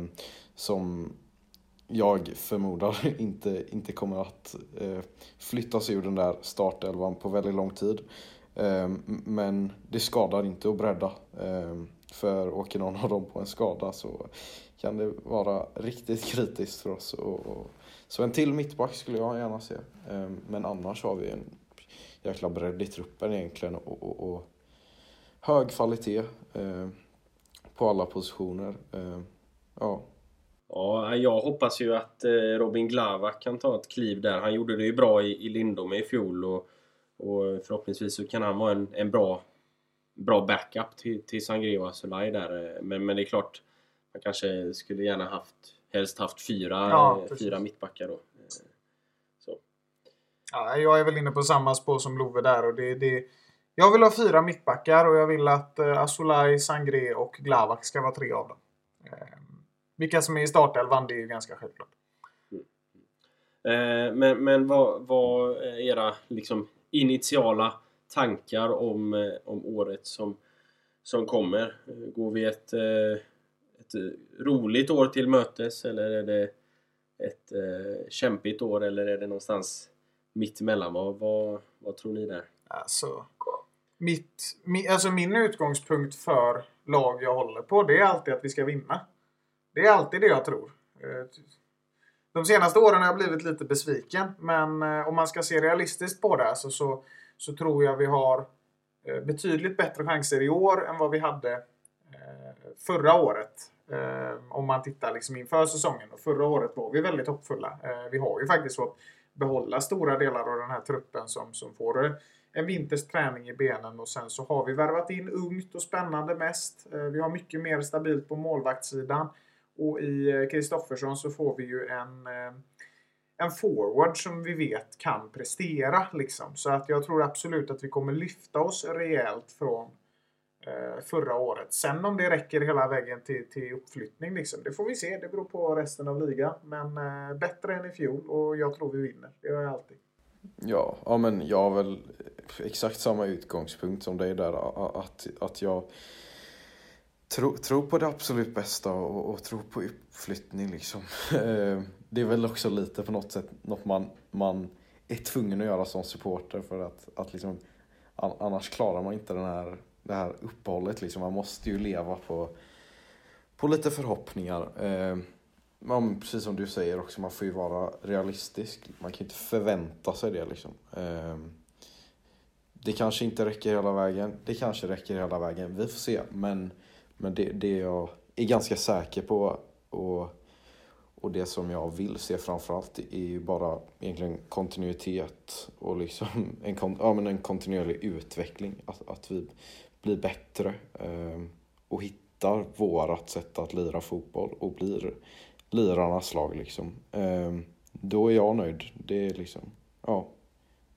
som jag förmodar inte, inte kommer att eh, flyttas ur den där startelvan på väldigt lång tid. Eh, men det skadar inte att bredda. Eh, för åker någon av dem på en skada så kan det vara riktigt kritiskt för oss. Och, och, så en till mittback skulle jag gärna se. Ehm, men annars har vi en jäkla bredd i truppen egentligen och, och, och hög kvalitet ehm, på alla positioner. Ehm, ja. Ja, jag hoppas ju att eh, Robin Glavak kan ta ett kliv där. Han gjorde det ju bra i, i Lindome i fjol och, och förhoppningsvis så kan han vara en, en bra, bra backup till, till Sangre och Asulaj där. Eh, men, men det är klart, man kanske skulle gärna haft helst haft fyra, Ja, eh, fyra mittbackar då. Eh, Så. Ja, jag är väl inne på samma spår som Love där. Och det, det, jag vill ha fyra mittbackar och jag vill att eh, Asulaj, Sangré och Glavak ska vara tre av dem. Eh, vilka som är i startelvan, det är ju ganska självklart. Eh, Men, men vad, vad är era liksom, initiala tankar om, om året som, som kommer? Går vi ett, ett eh, roligt år till mötes eller är det ett eh, kämpigt år eller är det någonstans mitt emellan? Vad, vad, vad tror ni där? Alltså, mitt, mi, alltså min utgångspunkt för lag jag håller på, det är alltid att vi ska vinna. Det är alltid det jag tror. Eh, de senaste åren har jag blivit lite besviken, men eh, om man ska se realistiskt på det alltså, så, så tror jag vi har betydligt bättre chanser i år än vad vi hade förra året. Eh, om man tittar liksom inför säsongen. Och förra året var vi väldigt hoppfulla. Eh, vi har ju faktiskt fått behålla stora delar av den här truppen som, som får eh, en vinters träning i benen och sen så har vi värvat in ungt och spännande mest. Eh, Vi har mycket mer stabilt på målvaktssidan. Och i eh, Kristoffersson så får vi ju en, eh, en forward som vi vet kan prestera. Liksom. Så att jag tror absolut att vi kommer lyfta oss rejält från Eh, förra året. Sen om det räcker hela vägen till, till uppflyttning, liksom, det får vi se. Det beror på resten av ligan. Men eh, bättre än i fjol och jag tror vi vinner. Det gör jag alltid. Ja, ja men jag har väl exakt samma utgångspunkt som dig där. Att, att jag tror tro på det absolut bästa och, och tror på uppflyttning liksom. Eh, det är väl också lite på något sätt något man, man är tvungen att göra som supporter för att, att liksom, annars klarar man inte den här, det här uppehållet liksom. Man måste ju leva på, på lite förhoppningar. Eh, man, precis som du säger också, man får ju vara realistisk. Man kan inte förvänta sig det liksom. Eh, det kanske inte räcker hela vägen. Det kanske räcker hela vägen. Vi får se. Men, men det, det jag är ganska säker på och, och det som jag vill se framförallt är ju bara egentligen kontinuitet och liksom en, ja, men en kontinuerlig utveckling. Att, att vi blir bättre. Eh, och hittar vårat sätt att lira fotboll och blir lirarnas lag liksom. Eh, då är jag nöjd. Det är liksom, ja.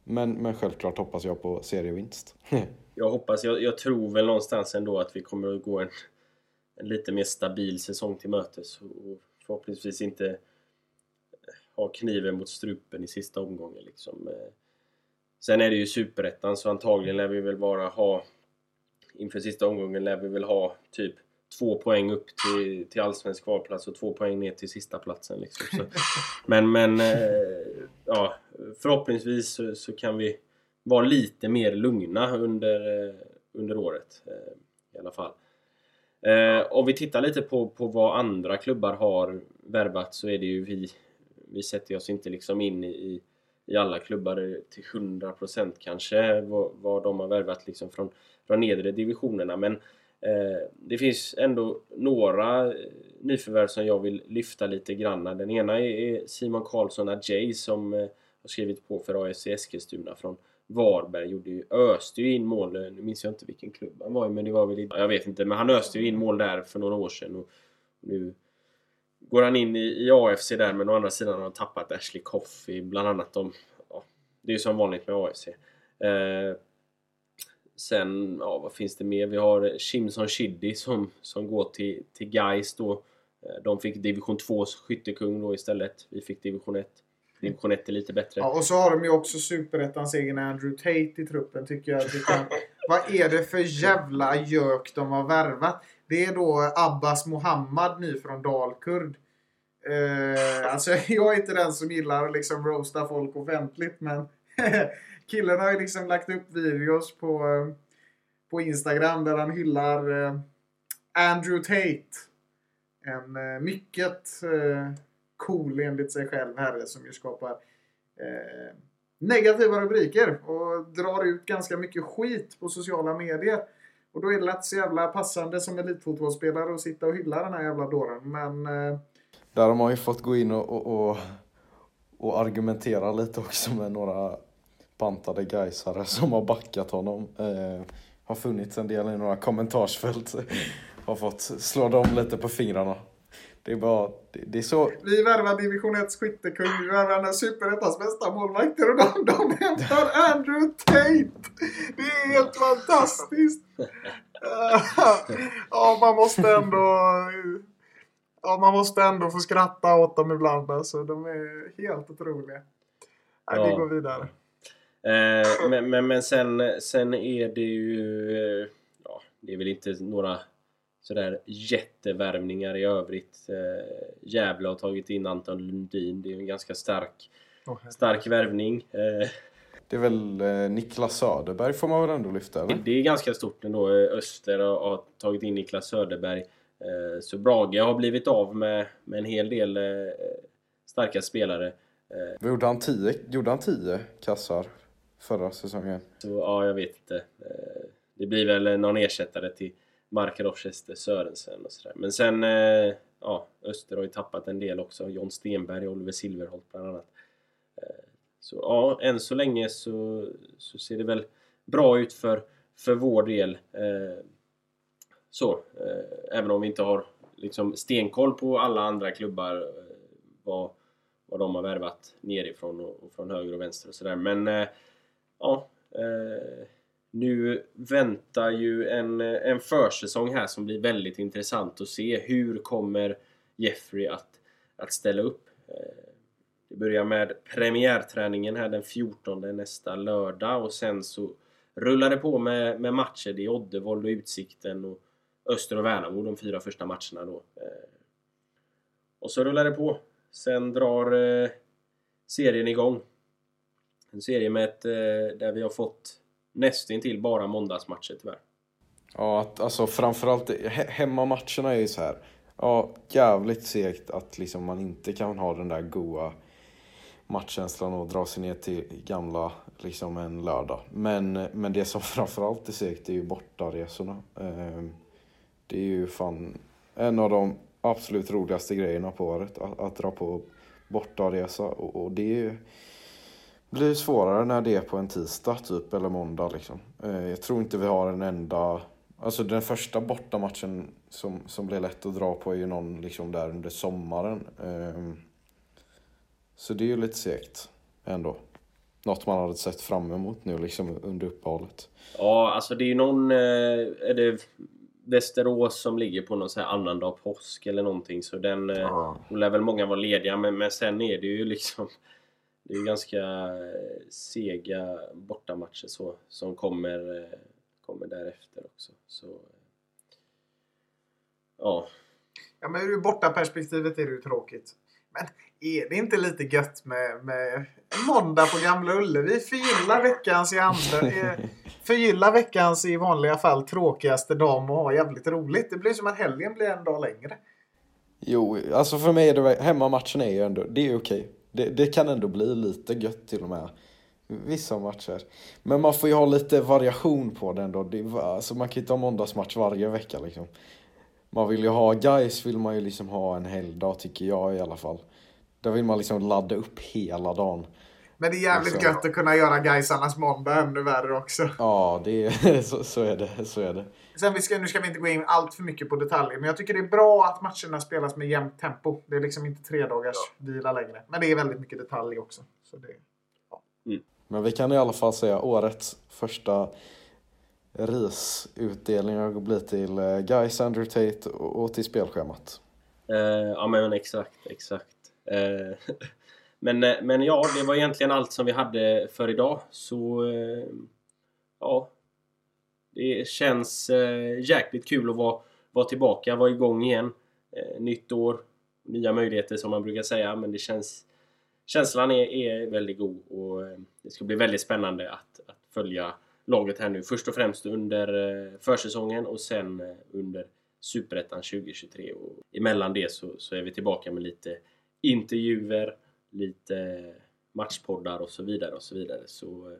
Men, men självklart hoppas jag på serievinst. Jag hoppas, jag, jag tror väl någonstans ändå att vi kommer att gå en, en lite mer stabil säsong till mötes och förhoppningsvis inte eh, ha kniven mot strupen i sista omgången liksom. Eh, sen är det ju superettan så antagligen lär vi väl bara ha inför sista omgången lär vi väl ha typ två poäng upp till, till allsvensk kvalplats och två poäng ner till sista platsen liksom. Så, men men eh, ja, förhoppningsvis så, så, kan vi vara lite mer lugna under, eh, under året i alla fall. om vi tittar lite på, på vad andra klubbar har värvat så är det ju vi vi sätter oss inte liksom in i, i alla klubbar till 100% kanske vad, vad de har värvat liksom från, de nedre divisionerna men eh, det finns ändå några eh, nyförvärv som jag vill lyfta lite grann. Den ena är Simon Karlsson Ajay som eh, har skrivit på för AFC Eskilstuna från Varberg. Gjorde ju, öste ju in mål, eh, nu minns jag inte vilken klubb han var i men det var väl jag vet inte, men han öste ju in mål där för några år sedan och nu går han in i, i AFC där men å andra sidan har han tappat Ashley Coffey bland annat. De, ja, det är ju som vanligt med AFC. Eh, sen, ja vad finns det mer? Vi har Shimson Shiddy som, som går till, till Gais då. Eh, de fick division 2 skyttekung då istället. Vi fick division 1. Division 1 är lite bättre. Ja, och så har de ju också superettans egen Andrew Tate i truppen tycker jag. Kan... Vad är det för jävla gök de har värvat? Det är då Abbas Mohammad ny från Dalkurd. Eh, alltså jag är inte den som gillar att liksom roasta folk offentligt men killen har ju liksom lagt upp videos på, eh, på Instagram där han hyllar eh, Andrew Tate. En eh, mycket cool enligt sig själv herre som ju skapar negativa rubriker och drar ut ganska mycket skit på sociala medier. Och då är det lätt så jävla passande som elitfotbollsspelare att sitta och hylla den här jävla dåren. Men... Där har man ju fått gå in och, och, och, och argumentera lite också med några pantade gaisare som har backat honom. Eh, har funnits en del i några kommentarsfält. har fått slå dem lite på fingrarna. Det är bara, det, det är så... Vi värvar division 1 skyttekung, vi värvar superettans bästa målvakter och de, de hämtar Andrew Tate! Det är helt fantastiskt! ja, man måste ändå... Ja, man måste ändå få skratta åt dem ibland alltså. De är helt otroliga. Nej, ja. vi går vidare. Eh, men, men, men sen, sen är det ju... Eh, ja, det är väl inte några sådär jättevärvningar i övrigt. Eh, Gävle har tagit in Anton Lundin. Det är en ganska stark, oh, stark värvning. Eh, det är väl eh, Niklas Söderberg får man väl ändå lyfta eller? Det är ganska stort ändå. Öster har, har tagit in Niklas Söderberg. Eh, så Brage har blivit av med, med en hel del eh, starka spelare. Gjorde han tio, gjorde han tio kassar förra säsongen? Så, ja, jag vet inte. Eh, det blir väl någon ersättare till Mark Rochester Sörensen och sådär. Men sen, eh, ja, Öster har ju tappat en del också. John Stenberg och Oliver Silverholt bland annat. Eh, så ja, än så länge så, så ser det väl bra ut för, för vår del. Så, även om vi inte har liksom stenkoll på alla andra klubbar vad, vad de har värvat nerifrån och, och från höger och vänster och sådär. Men ja, eh, nu väntar ju en, eh, en försäsong här som blir väldigt intressant att se. Hur kommer Jeffrey att, att ställa upp? Eh, det börjar med premiärträningen här den 14 nästa lördag och sen så rullar det på med, med matcher. Det är Oddevold och Utsikten och Öster och Värnamo de fyra första matcherna då. Eh, och så rullar det på. Sen drar eh, serien igång. En serie med ett, eh, där vi har fått nästintill bara måndagsmatcher tyvärr. Ja, att, alltså framförallt he hemmamatcherna är ju så här. Ja, jävligt segt att liksom man inte kan ha den där goa matchkänslan och dra sig ner till gamla liksom en lördag. Men, men det som framförallt är segt är ju bortaresorna. Ehm, det är ju fan en av de absolut roligaste grejerna på året, att, att dra på bortaresa. Och, och det är ju blir svårare när det är på en tisdag typ eller måndag liksom. Eh, jag tror inte vi har en enda Alltså den första bortamatchen som, som blir lätt att dra på är ju någon liksom där under sommaren. Ehm, så det är ju lite segt ändå. Något man hade sett fram emot nu liksom under uppehållet. Ja, alltså det är ju någon... eh, Är det Västerås som ligger på någon sån här annandag påsk eller någonting så den... eh, Ja. Då lär väl många vara lediga men, men sen är det ju liksom... Det är ju ganska eh, sega bortamatcher så som kommer, eh, kommer därefter också. Så... eh, Ja. Ja, men ur bortaperspektivet är det ju tråkigt. Men är det inte lite gött med, med måndag på Gamla Ullevi? Förgylla veckans i andra... Förgylla veckans i vanliga fall tråkigaste dag och ha jävligt roligt. Det blir som att helgen blir en dag längre. Jo, alltså för mig är det hemmamatchen är ju ändå, det är okej. Det, det kan ändå bli lite gött till och med. Vissa matcher. Men man får ju ha lite variation på den då. Det, alltså man kan ju inte ha måndagsmatch varje vecka liksom. Man vill ju ha, guys vill man ju liksom ha en helgdag tycker jag i alla fall. Där vill man liksom ladda upp hela dagen. Men det är jävligt Alltså. gött att kunna göra Gaisarnas måndag ännu värre också. Ja, det är, så, så är det, så är det. Sen vi ska, nu ska vi inte gå in allt för mycket på detaljer, men jag tycker det är bra att matcherna spelas med jämnt tempo. Det är liksom inte tre dagars vila längre. Men det är väldigt mycket detalj också. Så det, Men vi kan i alla fall säga årets första risutdelning blir till eh, Guys, Andrew Tate och till spelschemat. Eh, ja men exakt, exakt. Eh, men, men ja, det var egentligen allt som vi hade för idag. Så eh, ja, det känns eh, jäkligt kul att vara, vara tillbaka, vara igång igen. Eh, nytt år, nya möjligheter som man brukar säga. Men det känns, känslan är, är väldigt god och eh, det ska bli väldigt spännande att, att följa laget här nu. Först och främst under eh, försäsongen och sen eh, under Superettan 2023. Och emellan det så, så är vi tillbaka med lite intervjuer, lite matchpoddar och så vidare och så vidare. Så eh,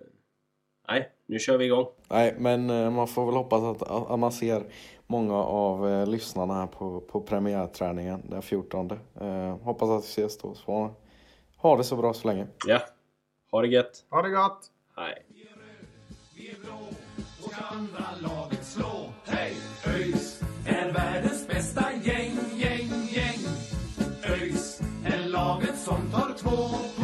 nej, nu kör vi igång. Nej, men eh, man får väl hoppas att, att man ser många av eh, lyssnarna här på, på premiärträningen den 14. Eh, hoppas att vi ses då. Så ha det så bra så länge. Ja, ha det gött! ha det gott! Hej! Vi är blå och ska andra laget slå. Hej! ÖIS är världens bästa gäng, gäng, gäng. ÖIS är laget som tar två